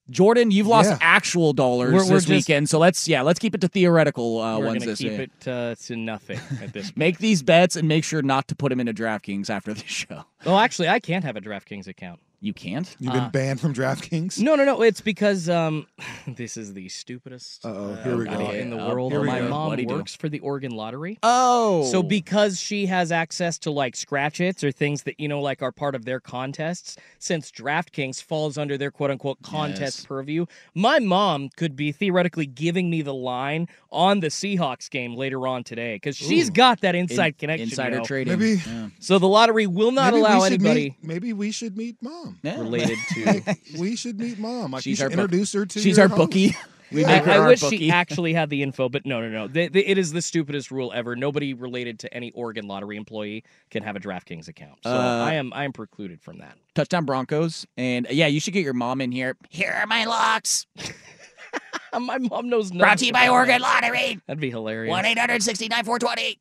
[SPEAKER 5] Jordan, you've lost
[SPEAKER 7] Yeah.
[SPEAKER 5] actual dollars
[SPEAKER 6] We're- we're
[SPEAKER 5] this
[SPEAKER 6] just-
[SPEAKER 5] weekend, so let's yeah, let's keep it to theoretical uh,
[SPEAKER 6] We're
[SPEAKER 5] ones
[SPEAKER 6] gonna
[SPEAKER 5] this
[SPEAKER 6] keep
[SPEAKER 5] year.
[SPEAKER 6] it uh, to nothing at this. point.
[SPEAKER 5] Make these bets and make sure not to put them into DraftKings after the show.
[SPEAKER 6] Oh, actually, I can't have a DraftKings account.
[SPEAKER 5] You can't.
[SPEAKER 7] You've been
[SPEAKER 6] Uh,
[SPEAKER 7] banned from DraftKings.
[SPEAKER 6] No, no, no. It's because um, this is the stupidest
[SPEAKER 7] Uh-oh,
[SPEAKER 6] uh,
[SPEAKER 7] here we
[SPEAKER 6] idea
[SPEAKER 7] go.
[SPEAKER 6] in the world.
[SPEAKER 5] here we
[SPEAKER 6] My
[SPEAKER 5] go.
[SPEAKER 6] mom
[SPEAKER 5] What'd he do?
[SPEAKER 6] works for the Oregon Lottery.
[SPEAKER 5] Oh,
[SPEAKER 6] So because she has access to like scratch its or things that you know like are part of their contests, since DraftKings falls under their quote unquote contest
[SPEAKER 5] Yes.
[SPEAKER 6] purview, my mom could be theoretically giving me the line on the Seahawks game later on today because she's got that inside
[SPEAKER 5] In-
[SPEAKER 6] connection.
[SPEAKER 5] insider
[SPEAKER 6] yo.
[SPEAKER 5] trading.
[SPEAKER 7] Maybe-
[SPEAKER 5] Yeah.
[SPEAKER 6] So the lottery will not
[SPEAKER 7] Maybe we
[SPEAKER 6] allow
[SPEAKER 7] should
[SPEAKER 6] anybody
[SPEAKER 7] Meet, maybe we should meet mom mom.
[SPEAKER 5] Yeah.
[SPEAKER 6] related to.
[SPEAKER 7] Like, we should meet mom. Like,
[SPEAKER 5] She's
[SPEAKER 7] should
[SPEAKER 5] our book-
[SPEAKER 7] introduce her to.
[SPEAKER 5] She's
[SPEAKER 7] your
[SPEAKER 5] our bookie. We
[SPEAKER 6] I,
[SPEAKER 5] make her
[SPEAKER 6] I
[SPEAKER 5] our
[SPEAKER 6] wish she actually had the info, but no, no, no. The, the, it is the stupidest rule ever. Nobody related to any Oregon lottery employee can have a DraftKings account. So
[SPEAKER 5] Uh,
[SPEAKER 6] I am I am precluded from that.
[SPEAKER 5] Touchdown Broncos. And uh, yeah, you should get your mom in here. Here are my locks.
[SPEAKER 6] My mom knows nothing.
[SPEAKER 5] Brought to you by Oregon. Lottery.
[SPEAKER 6] That'd be hilarious.
[SPEAKER 5] 1 800 420.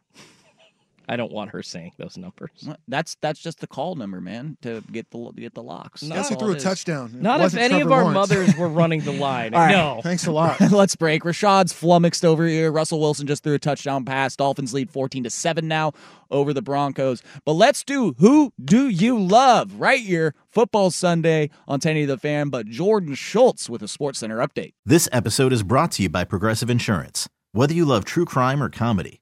[SPEAKER 6] I don't want her saying those numbers.
[SPEAKER 5] That's that's just the call number, man, to get the get the locks.
[SPEAKER 6] No.
[SPEAKER 5] That's
[SPEAKER 7] he threw a touchdown. It
[SPEAKER 6] Not if
[SPEAKER 7] wasn't
[SPEAKER 6] any of our
[SPEAKER 7] Lawrence.
[SPEAKER 6] mothers were running the line.
[SPEAKER 5] All right.
[SPEAKER 6] No.
[SPEAKER 7] Thanks a lot.
[SPEAKER 5] Let's break. Rashad's flummoxed over here. Russell Wilson just threw a touchdown pass. Dolphins lead 14 to 7 now over the Broncos. But let's do who do you love right here, Football Sunday on 1080 The Fan. But Jordan Schultz with a Sports Center update.
[SPEAKER 1] This episode is brought to you by Progressive Insurance. Whether you love true crime or comedy,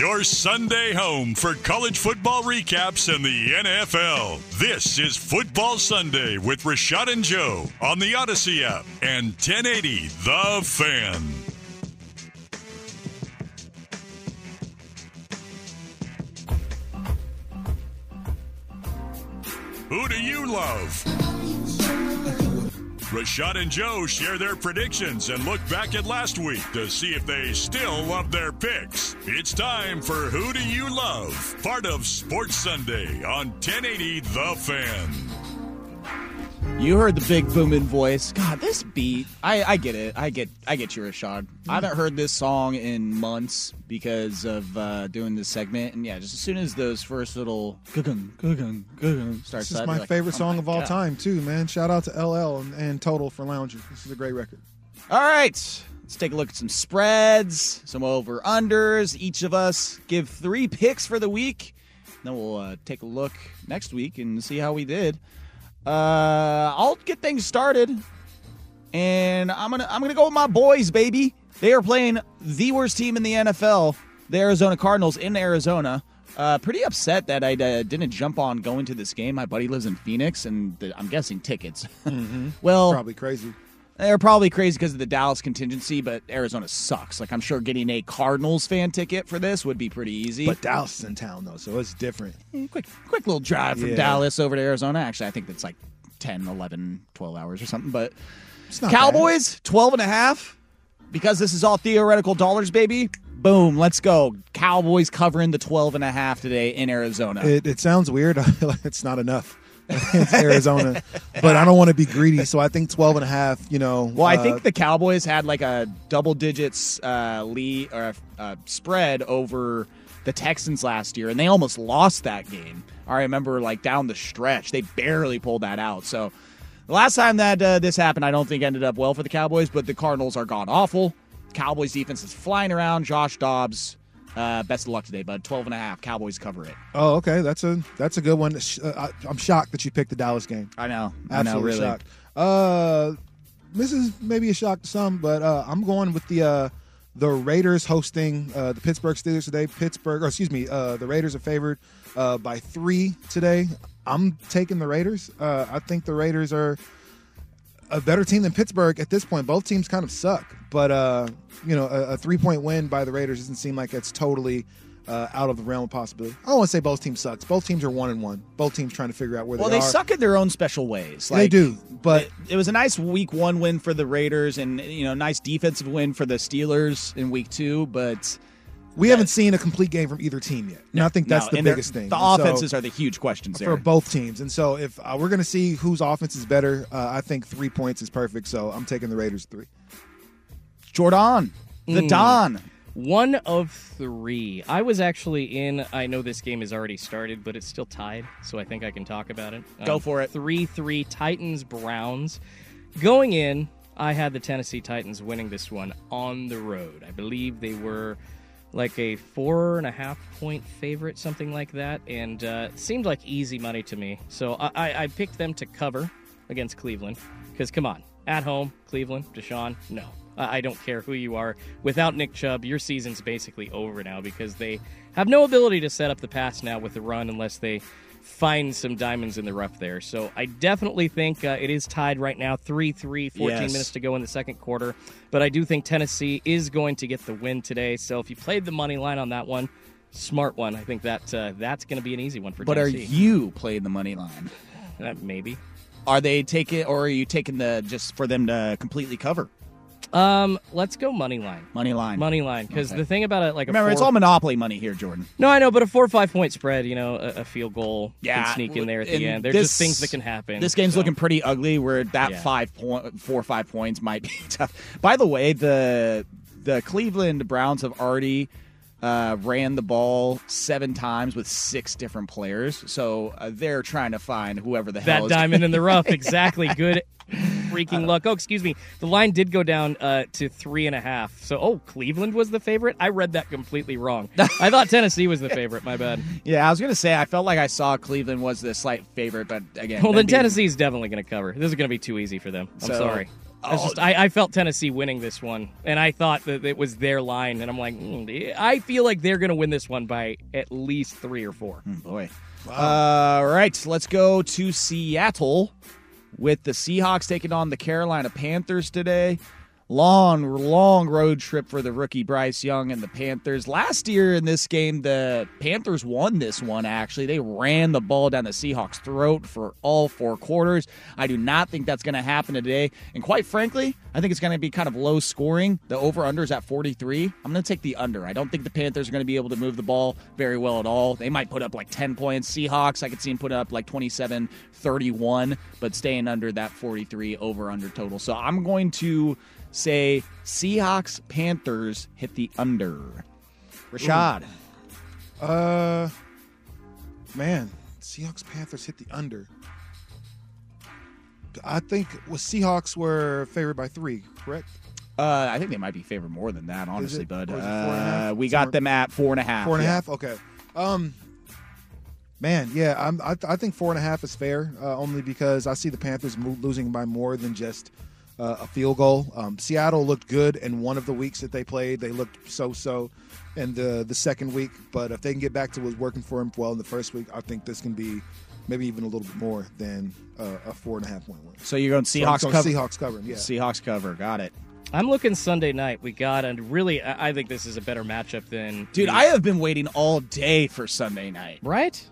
[SPEAKER 2] Your Sunday home for college football recaps and the NFL. This is Football Sunday with Rashad and Joe on the Audacy app and 1080 The Fan. Who do you love? Rashad and Joe share their predictions and look back at last week to see if they still love their picks. It's time for Who Do You Love? Part of Sports Sunday on 1080 The Fan.
[SPEAKER 5] You heard the big booming voice. God, this beat. I, I get it. I get I get you, Rashad. I haven't heard this song in months because of uh, doing this segment. And yeah, just as soon as those first little gugung, gugung, gugung starts
[SPEAKER 7] This is my favorite song of all time too, man. Shout out to LL and, and Total for lounging. This is a great record.
[SPEAKER 5] All right. Let's take a look at some spreads, some over unders. Each of us give three picks for the week. Then we'll uh, take a look next week and see how we did. Uh, I'll get things started, and I'm gonna I'm gonna go with my boys, baby. They are playing the worst team in the NFL, the Arizona Cardinals in Arizona Uh, pretty upset that I uh, didn't jump on going to this game. My buddy lives in Phoenix, and the, I'm guessing tickets. well,
[SPEAKER 7] Probably crazy.
[SPEAKER 5] They're probably crazy because of the Dallas contingency, but Arizona sucks. Like I'm sure getting a Cardinals fan ticket for this would be pretty easy.
[SPEAKER 7] But Dallas is in town though, so it's different.
[SPEAKER 5] quick, quick little drive from
[SPEAKER 7] Yeah.
[SPEAKER 5] Dallas over to Arizona. Actually, I think that's like 10, 11, 12 hours or something. But Cowboys, 12 and a half. Because this is all theoretical dollars, baby. Boom, let's go. Cowboys covering the 12 and a half today in Arizona.
[SPEAKER 7] It, it sounds weird. it's not enough. it's Arizona, but I don't want to be greedy, so I think 12 and a half. You know,
[SPEAKER 5] Well, I
[SPEAKER 7] uh,
[SPEAKER 5] think the Cowboys had like a double digits uh, lead or uh, spread over the Texans last year, and they almost lost that game. I remember like down the stretch, they barely pulled that out. So the last time that uh, this happened, I don't think ended up well for the Cowboys, but the Cardinals are gone awful. Cowboys defense is flying around. Josh Dobbs, uh, best of luck today, bud. 12 and a half. Cowboys cover it.
[SPEAKER 7] Oh, okay, that's a that's a good one. Uh, I, I'm shocked that you picked the Dallas game.
[SPEAKER 5] I know, I know,
[SPEAKER 7] Absolutely
[SPEAKER 5] really.
[SPEAKER 7] shocked. Uh, this is maybe a shock to some, but uh, I'm going with the uh, the Raiders hosting uh, the Pittsburgh Steelers today. Pittsburgh, or excuse me, uh, the Raiders are favored uh, by three today. I'm taking the Raiders. Uh, I think the Raiders are a better team than Pittsburgh at this point. Both teams kind of suck, but uh, you know, a, a three point win by the Raiders doesn't seem like it's totally uh, out of the realm of possibility. I don't want to say both teams sucks. Both teams are one and one. Both teams trying to figure out where
[SPEAKER 5] Well,
[SPEAKER 7] they,
[SPEAKER 5] they
[SPEAKER 7] are.
[SPEAKER 5] suck in their own special ways.
[SPEAKER 7] They do, but
[SPEAKER 5] it, it was a nice week one win for the Raiders, and you know, nice defensive win for the Steelers in week two. But
[SPEAKER 7] we haven't seen a complete game from either team yet. And I think that's
[SPEAKER 5] no,
[SPEAKER 7] the biggest thing.
[SPEAKER 5] The
[SPEAKER 7] And so-
[SPEAKER 5] offenses are the huge questions there.
[SPEAKER 7] for both teams. And so if uh, we're going to see whose offense is better, uh, I think three points is perfect. So I'm taking the Raiders three.
[SPEAKER 5] Jordan, the
[SPEAKER 6] Mm.
[SPEAKER 5] Don.
[SPEAKER 6] One of three. I was actually in. I know this game has already started, but it's still tied, so I think I can talk about it. Um,
[SPEAKER 5] Go for it.
[SPEAKER 6] Three three Titans Browns. Going in, I had the Tennessee Titans winning this one on the road. I believe they were like a four and a half point favorite, something like that, and uh, seemed like easy money to me. So I, I, picked them to cover against Cleveland. Because come on, at home, Cleveland, Deshaun, no. I don't care who you are. Without Nick Chubb, your season's basically over now because they have no ability to set up the pass now with the run unless they find some diamonds in the rough there. So I definitely think uh, it is tied right now 3 3, 14
[SPEAKER 5] Yes.
[SPEAKER 6] minutes to go in the second quarter. But I do think Tennessee is going to get the win today. So if you played the money line on that one, smart one. I think that uh, that's going to be an easy one for Tennessee.
[SPEAKER 5] But are you playing the money line?
[SPEAKER 6] Uh, maybe.
[SPEAKER 5] Are they taking, or are you taking the just for them to completely cover
[SPEAKER 6] Um, let's go money line.
[SPEAKER 5] money line?
[SPEAKER 6] Money line, because
[SPEAKER 5] Okay.
[SPEAKER 6] the thing about it, like a
[SPEAKER 5] Remember, it's all monopoly money here, Jordan.
[SPEAKER 6] No, I know, but a four or five point spread, you know, a, a field goal
[SPEAKER 5] Yeah,
[SPEAKER 6] can sneak in there at the end. There's
[SPEAKER 5] this-
[SPEAKER 6] just things that can happen.
[SPEAKER 5] This game's
[SPEAKER 6] so.
[SPEAKER 5] looking pretty ugly. Where that
[SPEAKER 6] Yeah.
[SPEAKER 5] five point, four or five points might be tough. By the way, the the Cleveland Browns have already uh, ran the ball seven times with six different players, so uh, they're trying to find whoever the hell
[SPEAKER 6] that diamond in the rough. Exactly. Good freaking luck. Oh, excuse me. The line did go down uh, to three and a half. So, oh, Cleveland was the favorite. I read that completely wrong. I thought Tennessee was the favorite. My bad.
[SPEAKER 5] Yeah, I was gonna say I felt like I saw Cleveland was the slight favorite, but again,
[SPEAKER 6] Well, then
[SPEAKER 5] being-
[SPEAKER 6] Tennessee's definitely going to cover. This is going to be too easy for them. I'm
[SPEAKER 5] So-
[SPEAKER 6] sorry. It's
[SPEAKER 5] Oh.
[SPEAKER 6] just I, I felt Tennessee winning this one, and I thought that it was their line, and I'm like, mm, I feel like they're going to win this one by at least three or four.
[SPEAKER 5] Boy. All right, let's go to Seattle with the Seahawks taking on the Carolina Panthers today. Long, long road trip for the rookie Bryce Young and the Panthers. Last year in this game, the Panthers won this one, actually. They ran the ball down the Seahawks' throat for all four quarters. I do not think that's going to happen today. And quite frankly, I think it's going to be kind of low scoring. The over under is at 43. I'm going to take the under. I don't think the Panthers are going to be able to move the ball very well at all. They might put up like 10 points. Seahawks, I could see them put up like 27 31, but staying under that 43 over under total. So I'm going to say Seahawks Panthers hit the under. Rashad.
[SPEAKER 7] Uh, man, Seahawks Panthers hit the under. I think was Seahawks were favored by three, correct?
[SPEAKER 5] Uh, I think they might be favored more than that, honestly, bud.
[SPEAKER 7] Or is it four and a half?
[SPEAKER 5] Uh, we got them at four and a half.
[SPEAKER 7] Four and a half. Okay. Um, man, yeah, I'm, I, I think four and a half is fair. Uh, only because I see the Panthers mo- losing by more than just uh, a field goal. Um, Seattle looked good in one of the weeks that they played. They looked so-so in the the second week, but if they can get back to what working for them well in the first week, I think this can be maybe even a little bit more than uh, a four and a half point win.
[SPEAKER 5] So you're going
[SPEAKER 7] So I'm
[SPEAKER 5] Seahawks
[SPEAKER 7] going
[SPEAKER 5] cover.
[SPEAKER 7] Seahawks covering, yeah.
[SPEAKER 5] Seahawks cover. Got it.
[SPEAKER 6] I'm looking Sunday night. We got, and really, I I think this is a better matchup than.
[SPEAKER 5] Dude,
[SPEAKER 6] the-
[SPEAKER 5] I have been waiting all day for Sunday night.
[SPEAKER 6] Right?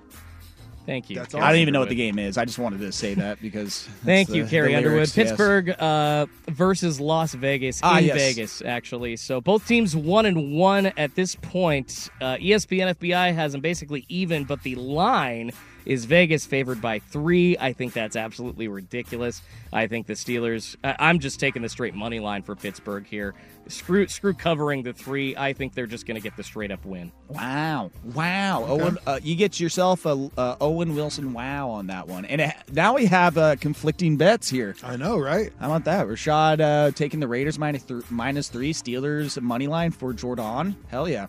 [SPEAKER 6] Thank you.
[SPEAKER 5] I don't even know what the game is. I just wanted to say that because.
[SPEAKER 6] Thank you,
[SPEAKER 5] the-
[SPEAKER 6] Carrie
[SPEAKER 5] the
[SPEAKER 6] Underwood.
[SPEAKER 5] lyrics, yes.
[SPEAKER 6] Pittsburgh uh, versus Las Vegas
[SPEAKER 5] Ah,
[SPEAKER 6] in
[SPEAKER 5] yes.
[SPEAKER 6] Vegas, actually. So both teams one and one at this point. Uh, ESPN FPI has them basically even, but the line is Vegas favored by three. I think that's absolutely ridiculous. I think the Steelers. I- I'm just taking the straight money line for Pittsburgh here. Screw screw covering the three. I think they're just going to get the straight up win.
[SPEAKER 5] Wow! Wow! Owen, uh, you get yourself a uh, Owen Wilson wow on that one, and it, now we have uh, conflicting bets here.
[SPEAKER 7] I know, right?
[SPEAKER 5] How about that? Rashad uh, taking the Raiders minus th- minus three, Steelers money line for Jordan. Hell yeah!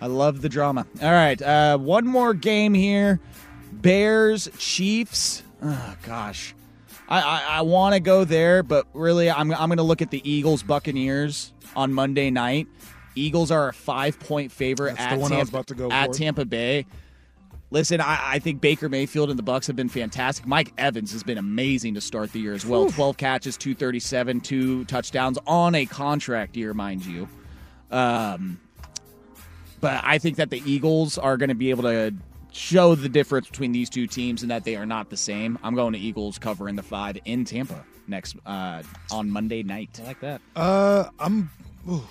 [SPEAKER 5] I love the drama. All right, uh, one more game here: Bears Chiefs. Oh gosh, I I, I want to go there, but really, I'm I'm going to look at the Eagles Buccaneers on Monday night. Eagles are a five point favorite
[SPEAKER 7] That's
[SPEAKER 5] at
[SPEAKER 7] one I was
[SPEAKER 5] Tampa,
[SPEAKER 7] about to go
[SPEAKER 5] at
[SPEAKER 7] for.
[SPEAKER 5] Tampa Bay. Listen, I, I think Baker Mayfield and the Bucks have been fantastic. Mike Evans has been amazing to start the year as well. Twelve catches, two thirty seven, two touchdowns on a contract year, mind you. Um, but I think that the Eagles are going to be able to show the difference between these two teams and that they are not the same. I'm going to Eagles covering the five in Tampa next uh, on Monday night.
[SPEAKER 6] I like that.
[SPEAKER 7] Uh, I'm. ooh,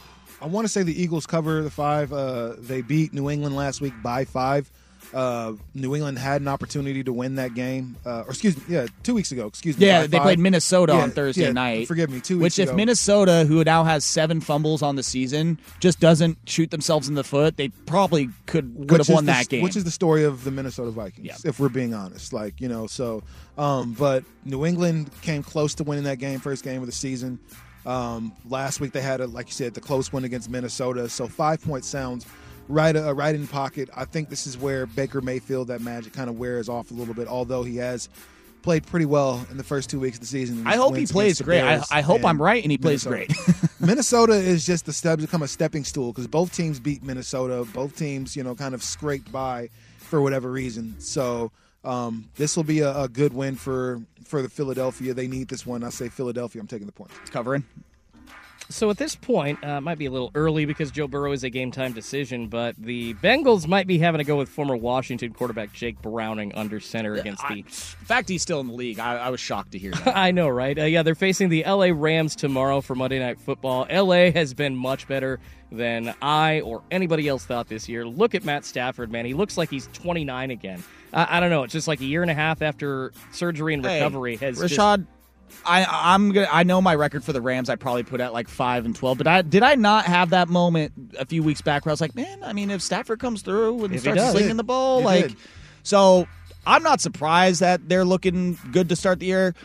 [SPEAKER 7] I want to say the Eagles cover the five. Uh, they beat New England last week by five. Uh, New England had an opportunity to win that game. Uh, or excuse me, yeah, two weeks ago. Excuse me.
[SPEAKER 5] Yeah, they
[SPEAKER 7] five.
[SPEAKER 5] played Minnesota
[SPEAKER 7] Yeah,
[SPEAKER 5] on Thursday
[SPEAKER 7] yeah,
[SPEAKER 5] night.
[SPEAKER 7] Forgive me, two weeks
[SPEAKER 5] Which, if. Minnesota, who now has seven fumbles on the season, just doesn't shoot themselves in the foot, they probably could could
[SPEAKER 7] Which
[SPEAKER 5] have won
[SPEAKER 7] the-
[SPEAKER 5] that game.
[SPEAKER 7] Which is the story of the Minnesota Vikings,
[SPEAKER 5] Yeah.
[SPEAKER 7] if we're being honest. Like, you know, so, um, but New England came close to winning that game, first game of the season. Um, last week they had, a, like you said, the close win against Minnesota. So five points sounds right, uh, right in pocket. I think this is where Baker Mayfield, that magic kind of wears off a little bit, although he has played pretty well in the first two weeks of the season.
[SPEAKER 5] I hope he plays great. I, I hope I'm right and he plays
[SPEAKER 7] Minnesota.
[SPEAKER 5] great.
[SPEAKER 7] Minnesota is just the step become a stepping stool because both teams beat Minnesota. Both teams, you know, kind of scraped by for whatever reason. So um, this will be a, a good win for for the Philadelphia. They need this one. I say Philadelphia. I'm taking the points.
[SPEAKER 5] Covering.
[SPEAKER 6] So at this point, uh, might be a little early because Joe Burrow is a game time decision, but the Bengals might be having to go with former Washington quarterback Jake Browning under center against the.
[SPEAKER 5] In fact, he's still in the league. I, I was shocked to hear that.
[SPEAKER 6] I know, right? Uh, yeah, they're facing the LA Rams tomorrow for Monday Night Football. LA has been much better than I or anybody else thought this year. Look at Matt Stafford, man. He looks like he's 29 again. I, I don't know. It's just like a year and a half after surgery and
[SPEAKER 5] Hey,
[SPEAKER 6] recovery has just-
[SPEAKER 5] Rashad, I I'm gonna I know my record for the Rams. I probably put at like five and twelve. But I did I not have that moment a few weeks back where I was like, man, I mean, if Stafford comes through and
[SPEAKER 6] If
[SPEAKER 5] starts
[SPEAKER 6] does.
[SPEAKER 5] slinging the ball, like,
[SPEAKER 7] did.
[SPEAKER 5] so I'm not surprised that they're looking good to start the year.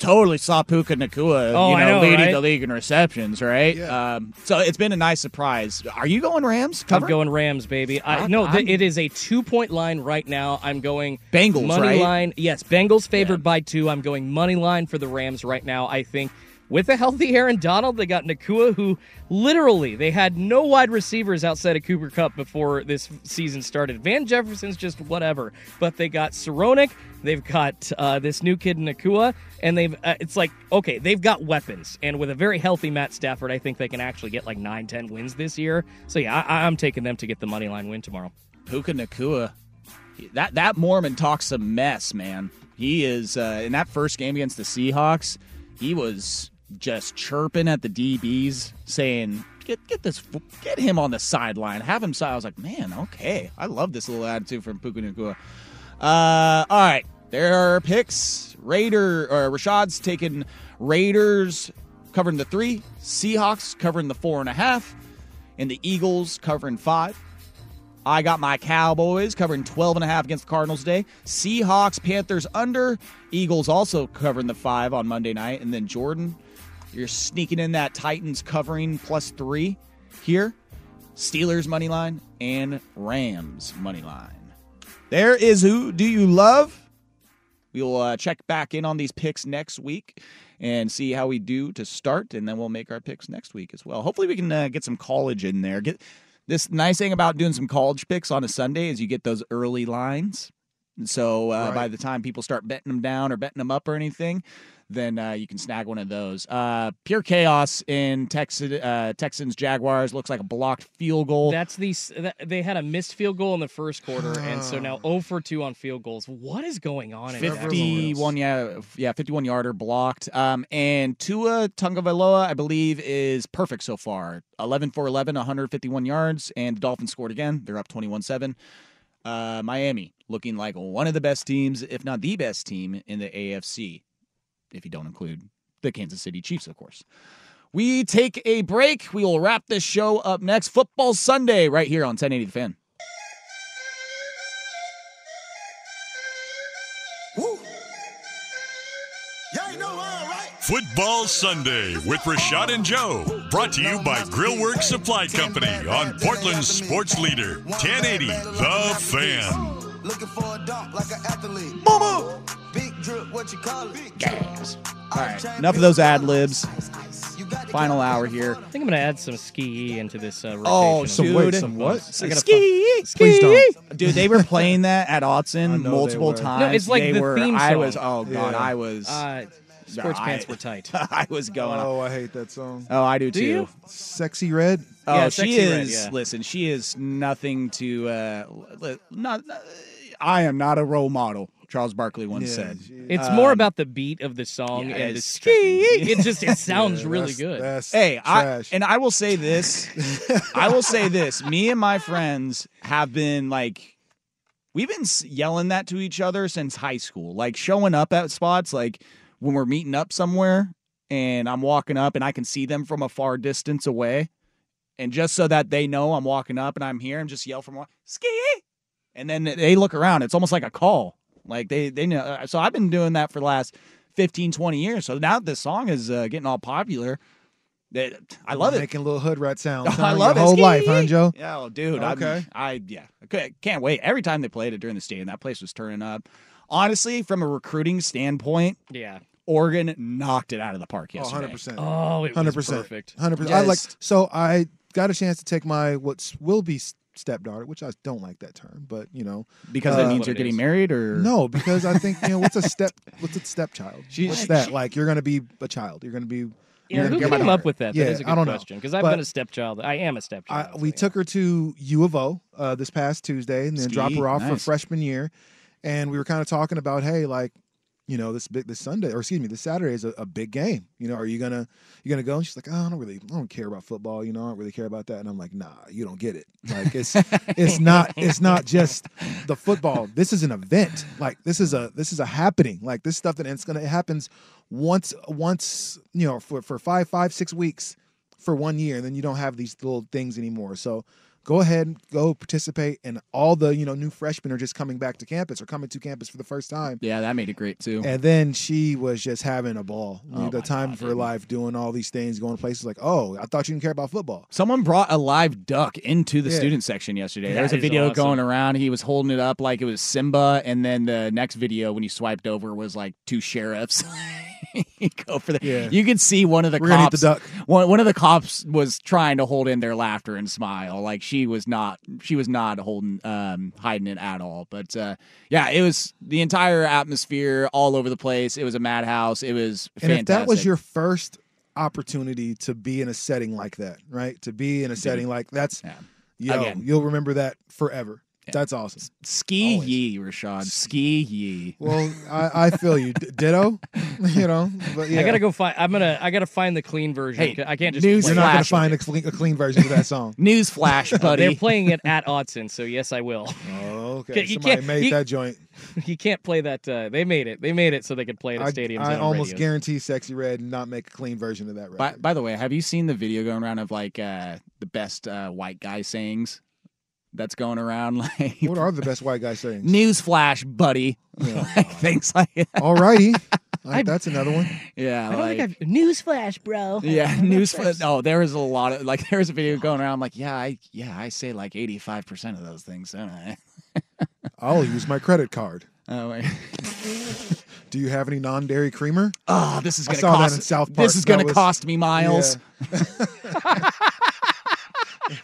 [SPEAKER 5] Totally saw Puka Nacua,
[SPEAKER 6] Oh,
[SPEAKER 5] you know,
[SPEAKER 6] know,
[SPEAKER 5] leading
[SPEAKER 6] right?
[SPEAKER 5] the league in receptions, right?
[SPEAKER 7] Yeah.
[SPEAKER 5] Um, so it's been a nice surprise. Are you going Rams?
[SPEAKER 6] I'm going Rams, baby. I,
[SPEAKER 5] I'm-
[SPEAKER 6] no, th- it is a two point line right now. I'm going
[SPEAKER 5] Bengals,
[SPEAKER 6] money
[SPEAKER 5] right?
[SPEAKER 6] line. Yes, Bengals favored by two. I'm going money line for the Rams right now. I think with a healthy Aaron Donald, they got Nacua, who literally they had no wide receivers outside of Cooper Kupp before this season started. Van Jefferson's just whatever, but they got Skowronek. They've got uh, this new kid Nacua, and they've uh, it's like okay, they've got weapons, and with a very healthy Matt Stafford, I think they can actually get like nine, ten wins this year. So yeah, I, I'm taking them to get the money line win tomorrow.
[SPEAKER 5] Puka Nacua. That that Mormon talks some mess, man. He is uh, in that first game against the Seahawks. He was just chirping at the DBs, saying, "Get get this, get him on the sideline, have him." Side. I was like, "Man, okay, I love this little attitude from Puka Nacua." Uh, all right, there are picks. Raider or Rashad's taking Raiders covering the three, Seahawks covering the four and a half, and the Eagles covering five. I got my Cowboys covering 12 and a half against the Cardinals today. Seahawks, Panthers under. Eagles also covering the five on Monday night. And then Jordan, you're sneaking in that Titans covering plus three here. Steelers money line and Rams money line. There is who do you love? We will uh, check back in on these picks next week and see how we do to start, and then we'll make our picks next week as well. Hopefully, we can uh, get some college in there. Get this nice thing about doing some college picks on a Sunday is you get those early lines. And So uh,
[SPEAKER 7] Right.
[SPEAKER 5] by the time people start betting them down or betting them up or anything, then uh, you can snag one of those. Uh, pure chaos in Texas, uh, Texans Jaguars looks like a blocked field goal.
[SPEAKER 6] That's the that, they had a missed field goal in the first quarter, and so now 0 for 2 on field goals. What is going on?
[SPEAKER 5] 51 yeah yeah 51 yarder blocked um and Tua Tagovailoa I believe is perfect so far 11 for 11 151 yards and the Dolphins scored again they're up 21-7 uh Miami looking like one of the best teams if not the best team in the AFC if you don't include the Kansas City Chiefs of course we take a break we will wrap this show up next football Sunday right here on 1080 the fan
[SPEAKER 2] Football Sunday with Rashad and Joe. Brought to you by Grillworks Supply Company on Portland's sports leader, 1080 The Fan.
[SPEAKER 4] Looking for a dunk like an athlete.
[SPEAKER 5] Mama!
[SPEAKER 4] Big drip, what you call it?
[SPEAKER 5] Gas. All right, enough of those ad libs. Final hour here.
[SPEAKER 6] I think I'm going to add some ski into this uh, rotation.
[SPEAKER 5] Oh,
[SPEAKER 6] as
[SPEAKER 5] dude.
[SPEAKER 7] wait, some what?
[SPEAKER 6] I gotta
[SPEAKER 5] ski,
[SPEAKER 6] fi-
[SPEAKER 7] Please don't.
[SPEAKER 5] Dude, they were playing that at
[SPEAKER 7] I
[SPEAKER 5] Autzen
[SPEAKER 7] know
[SPEAKER 5] multiple
[SPEAKER 7] they were.
[SPEAKER 5] times.
[SPEAKER 6] No, it's like
[SPEAKER 5] they
[SPEAKER 6] the
[SPEAKER 5] were,
[SPEAKER 6] theme
[SPEAKER 5] I
[SPEAKER 6] song.
[SPEAKER 5] was. Oh god,
[SPEAKER 7] Yeah.
[SPEAKER 5] I was.
[SPEAKER 6] Uh, sports
[SPEAKER 5] I-
[SPEAKER 6] pants were tight.
[SPEAKER 5] I was going. Oh,
[SPEAKER 7] Oh, I hate that song.
[SPEAKER 5] Oh, I do,
[SPEAKER 6] Do
[SPEAKER 5] too.
[SPEAKER 6] you?
[SPEAKER 7] Sexyy Red.
[SPEAKER 5] Oh,
[SPEAKER 6] Yeah,
[SPEAKER 5] she
[SPEAKER 6] Sexyy Red,
[SPEAKER 5] is.
[SPEAKER 6] yeah.
[SPEAKER 5] Listen, she is nothing to. Uh, li- not. I am not a role model. Charles Barkley once
[SPEAKER 7] Yeah,
[SPEAKER 5] said.
[SPEAKER 7] she-
[SPEAKER 6] It's more
[SPEAKER 5] Um,
[SPEAKER 6] about the beat of the song
[SPEAKER 5] yeah,
[SPEAKER 6] and the ski. It just it sounds
[SPEAKER 7] Yeah,
[SPEAKER 6] really
[SPEAKER 7] that's-
[SPEAKER 6] good.
[SPEAKER 7] That's
[SPEAKER 5] Hey, I, and I will say this. I will say this. Me and my friends have been like, we've been yelling that to each other since high school. Like showing up at spots, like when we're meeting up somewhere, and I'm walking up, and I can see them from a far distance away, and just so that they know I'm walking up and I'm here, I'm just yell from ski, and then they look around. It's almost like a call. Like they they know. uh, So I've been doing that for the last 15, 20 years. So now that this song is uh, getting all popular. That I love it.
[SPEAKER 7] Making little hood rat sounds.
[SPEAKER 5] Oh, I love
[SPEAKER 7] Your
[SPEAKER 5] it.
[SPEAKER 7] whole
[SPEAKER 5] Ski.
[SPEAKER 7] life, huh, Joe?
[SPEAKER 5] Yeah, oh, dude. I'm-
[SPEAKER 7] Okay.
[SPEAKER 5] I yeah, I cou- can't wait. Every time they played it during the stadium, that place was turning up. Honestly, from a recruiting standpoint,
[SPEAKER 6] Yeah.
[SPEAKER 5] Oregon knocked it out of the park
[SPEAKER 7] Oh,
[SPEAKER 5] yesterday.
[SPEAKER 7] 100%.
[SPEAKER 6] Oh, it
[SPEAKER 7] Hundred
[SPEAKER 6] was
[SPEAKER 7] percent,
[SPEAKER 6] perfect.
[SPEAKER 7] hundred percent. I like so I got a chance to take my what will be s- stepdaughter, which I don't like that term, but you know,
[SPEAKER 5] because
[SPEAKER 7] Uh,
[SPEAKER 5] that means you're getting
[SPEAKER 6] is.
[SPEAKER 5] married, or
[SPEAKER 7] no, because I think you know what's a step, what's a stepchild?
[SPEAKER 5] She-
[SPEAKER 7] what's
[SPEAKER 5] she-
[SPEAKER 7] that? Like you're gonna be a child. You're gonna be.
[SPEAKER 6] Yeah,
[SPEAKER 7] you're
[SPEAKER 6] who
[SPEAKER 7] gonna be
[SPEAKER 6] came up with that?
[SPEAKER 7] Yeah,
[SPEAKER 6] that is a good
[SPEAKER 7] I don't know.
[SPEAKER 6] question because I've
[SPEAKER 7] But
[SPEAKER 6] been a stepchild. I am a stepchild.
[SPEAKER 7] I, we took her to U of O uh, this past Tuesday, and then
[SPEAKER 5] Ski,
[SPEAKER 7] drop her off for freshman year. And we were kind of talking about, hey, like, you know, this big this Sunday, or excuse me, this Saturday is a, a big game. You know, are you gonna you gonna go? And she's like, oh, I don't really, I don't care about football. You know, I don't really care about that. And I'm like, Nah, you don't get it. Like, it's it's not it's not just the football. This is an event. Like, this is a this is a happening. Like this stuff that it's gonna it happens once once you know for for five five six weeks for one year, and then you don't have these little things anymore. So go ahead and go participate. And all the you know new freshmen are just coming back to campus or coming to campus for the first time.
[SPEAKER 5] yeah, that made it great too.
[SPEAKER 7] And then she was just having a ball.
[SPEAKER 5] Oh
[SPEAKER 7] the time
[SPEAKER 5] God,
[SPEAKER 7] of her
[SPEAKER 5] dude.
[SPEAKER 7] life, doing all these things, going to places like, oh, I thought you didn't care about football.
[SPEAKER 5] Someone brought a live duck into the
[SPEAKER 7] Yeah.
[SPEAKER 5] student section yesterday.
[SPEAKER 6] That
[SPEAKER 5] there was a video
[SPEAKER 6] awesome.
[SPEAKER 5] going around. He was holding it up like it was Simba, and then the next video when he swiped over was like two sheriffs. go for the.
[SPEAKER 7] Yeah.
[SPEAKER 5] You could see one of the
[SPEAKER 7] We're
[SPEAKER 5] cops.
[SPEAKER 7] the duck.
[SPEAKER 5] One one of the cops was trying to hold in their laughter and smile. Like she was not. She was not holding, um, hiding it at all. But uh, yeah, it was the entire atmosphere all over the place. It was a madhouse. It was
[SPEAKER 7] And if that was your first opportunity to be in a setting like that, right? To be in a setting like that's,
[SPEAKER 5] Yeah.
[SPEAKER 7] yo,
[SPEAKER 5] Again.
[SPEAKER 7] you'll remember that forever.
[SPEAKER 5] Yeah.
[SPEAKER 7] That's awesome.
[SPEAKER 5] ski
[SPEAKER 7] Always.
[SPEAKER 5] ye, Rashad. Ski ye.
[SPEAKER 7] Well, I, I feel you. D- ditto, you know. But yeah,
[SPEAKER 6] I gotta go find. I'm gonna. I gotta find the clean version.
[SPEAKER 5] Hey,
[SPEAKER 6] I can't just.
[SPEAKER 5] news
[SPEAKER 7] You're
[SPEAKER 6] it.
[SPEAKER 7] not going to
[SPEAKER 5] Flash.
[SPEAKER 7] find a clean, a clean version of that song.
[SPEAKER 5] News flash, buddy.
[SPEAKER 6] They're playing it at Autzen, so yes, I will.
[SPEAKER 7] Oh, okay.
[SPEAKER 6] Okay, you
[SPEAKER 7] Somebody
[SPEAKER 6] can't-
[SPEAKER 7] made
[SPEAKER 6] you-
[SPEAKER 7] that joint.
[SPEAKER 6] you can't play that. Uh, they made it. They made it so they could play it at
[SPEAKER 7] I,
[SPEAKER 6] stadiums.
[SPEAKER 7] I
[SPEAKER 6] and on
[SPEAKER 7] almost
[SPEAKER 6] radios.
[SPEAKER 7] guarantee Sexyy Red not make a clean version of that record.
[SPEAKER 5] By, by the way, have you seen the video going around of like uh, the best uh, white guy sayings that's going around? Like,
[SPEAKER 7] what are the best white guy sayings?
[SPEAKER 5] news flash, buddy? like, things like that.
[SPEAKER 7] Alrighty, Like, that's another one.
[SPEAKER 5] Yeah,
[SPEAKER 6] I don't
[SPEAKER 5] like,
[SPEAKER 6] think I've newsflash, bro.
[SPEAKER 5] yeah, news. flash. No, there was a lot of like there was a video going around. I'm like, yeah, I yeah, I say like 85 percent of those things, don't I?
[SPEAKER 7] I'll use my credit card.
[SPEAKER 5] Oh, wait.
[SPEAKER 7] Do you have any non-dairy creamer?
[SPEAKER 5] oh, this is
[SPEAKER 7] I
[SPEAKER 5] gonna
[SPEAKER 7] saw that
[SPEAKER 5] cost.
[SPEAKER 7] in South Park.
[SPEAKER 5] This is gonna
[SPEAKER 7] was-
[SPEAKER 5] cost me miles.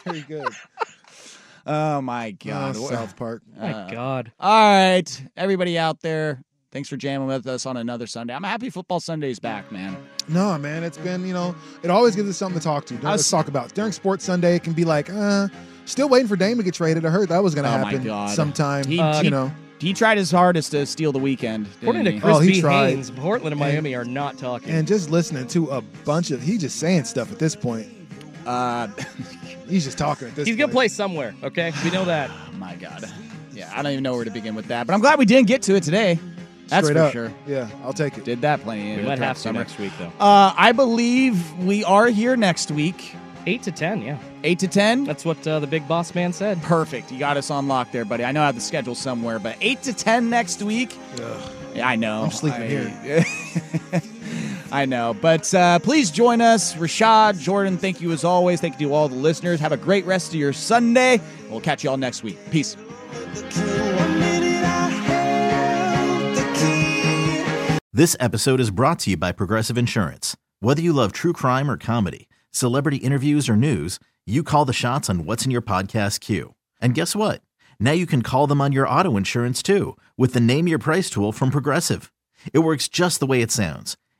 [SPEAKER 7] Very good.
[SPEAKER 5] Oh my
[SPEAKER 7] Oh,
[SPEAKER 5] god.
[SPEAKER 7] South Park.
[SPEAKER 6] My
[SPEAKER 5] Uh,
[SPEAKER 6] God.
[SPEAKER 5] All right, everybody out there. Thanks for jamming with us on another Sunday. I'm happy football Sunday's back, man.
[SPEAKER 7] No, man, it's been, you know, it always gives us something to talk to.
[SPEAKER 5] I was-
[SPEAKER 7] Let's talk about. During Sports Sunday, it can be like, uh, still waiting for Dame to get traded. I heard that was going to
[SPEAKER 5] Oh, my
[SPEAKER 7] happen
[SPEAKER 5] God.
[SPEAKER 7] sometime,
[SPEAKER 5] He-
[SPEAKER 6] Uh,
[SPEAKER 7] you know.
[SPEAKER 5] He tried his hardest to steal the weekend. didn't
[SPEAKER 6] According to
[SPEAKER 5] he?
[SPEAKER 6] Chris
[SPEAKER 7] Oh, he
[SPEAKER 6] B.
[SPEAKER 7] tried.
[SPEAKER 6] Haynes, Portland and Miami are not talking.
[SPEAKER 7] And just listening to a bunch of, he just saying stuff at this point.
[SPEAKER 5] Uh,
[SPEAKER 7] He's just talking at this
[SPEAKER 6] He's
[SPEAKER 7] point.
[SPEAKER 6] gonna play somewhere. Okay, we know that.
[SPEAKER 5] oh my god. Yeah, I don't even know where to begin with that, but I'm glad we didn't get to it today. That's
[SPEAKER 7] Straight
[SPEAKER 5] for
[SPEAKER 7] up.
[SPEAKER 5] sure.
[SPEAKER 7] Yeah, I'll take it.
[SPEAKER 5] Did that plenty.
[SPEAKER 6] We might have to next week though.
[SPEAKER 5] Uh, I believe we are here next week.
[SPEAKER 6] Eight to ten, yeah.
[SPEAKER 5] Eight to ten.
[SPEAKER 6] That's what uh, the big boss man said.
[SPEAKER 5] Perfect. You got us on lock there, buddy. I know I have the schedule somewhere, but eight to ten next week. Yeah, I know.
[SPEAKER 7] I'm sleeping
[SPEAKER 5] I-
[SPEAKER 7] here.
[SPEAKER 5] I know. But uh, please join us. Rashad, Jordan, thank you as always. Thank you to all the listeners. Have a great rest of your Sunday. We'll catch you all next week. Peace.
[SPEAKER 1] This episode is brought to you by Progressive Insurance. Whether you love true crime or comedy, celebrity interviews or news, you call the shots on what's in your podcast queue. And guess what? Now you can call them on your auto insurance too with the Name Your Price tool from Progressive. It works just the way it sounds.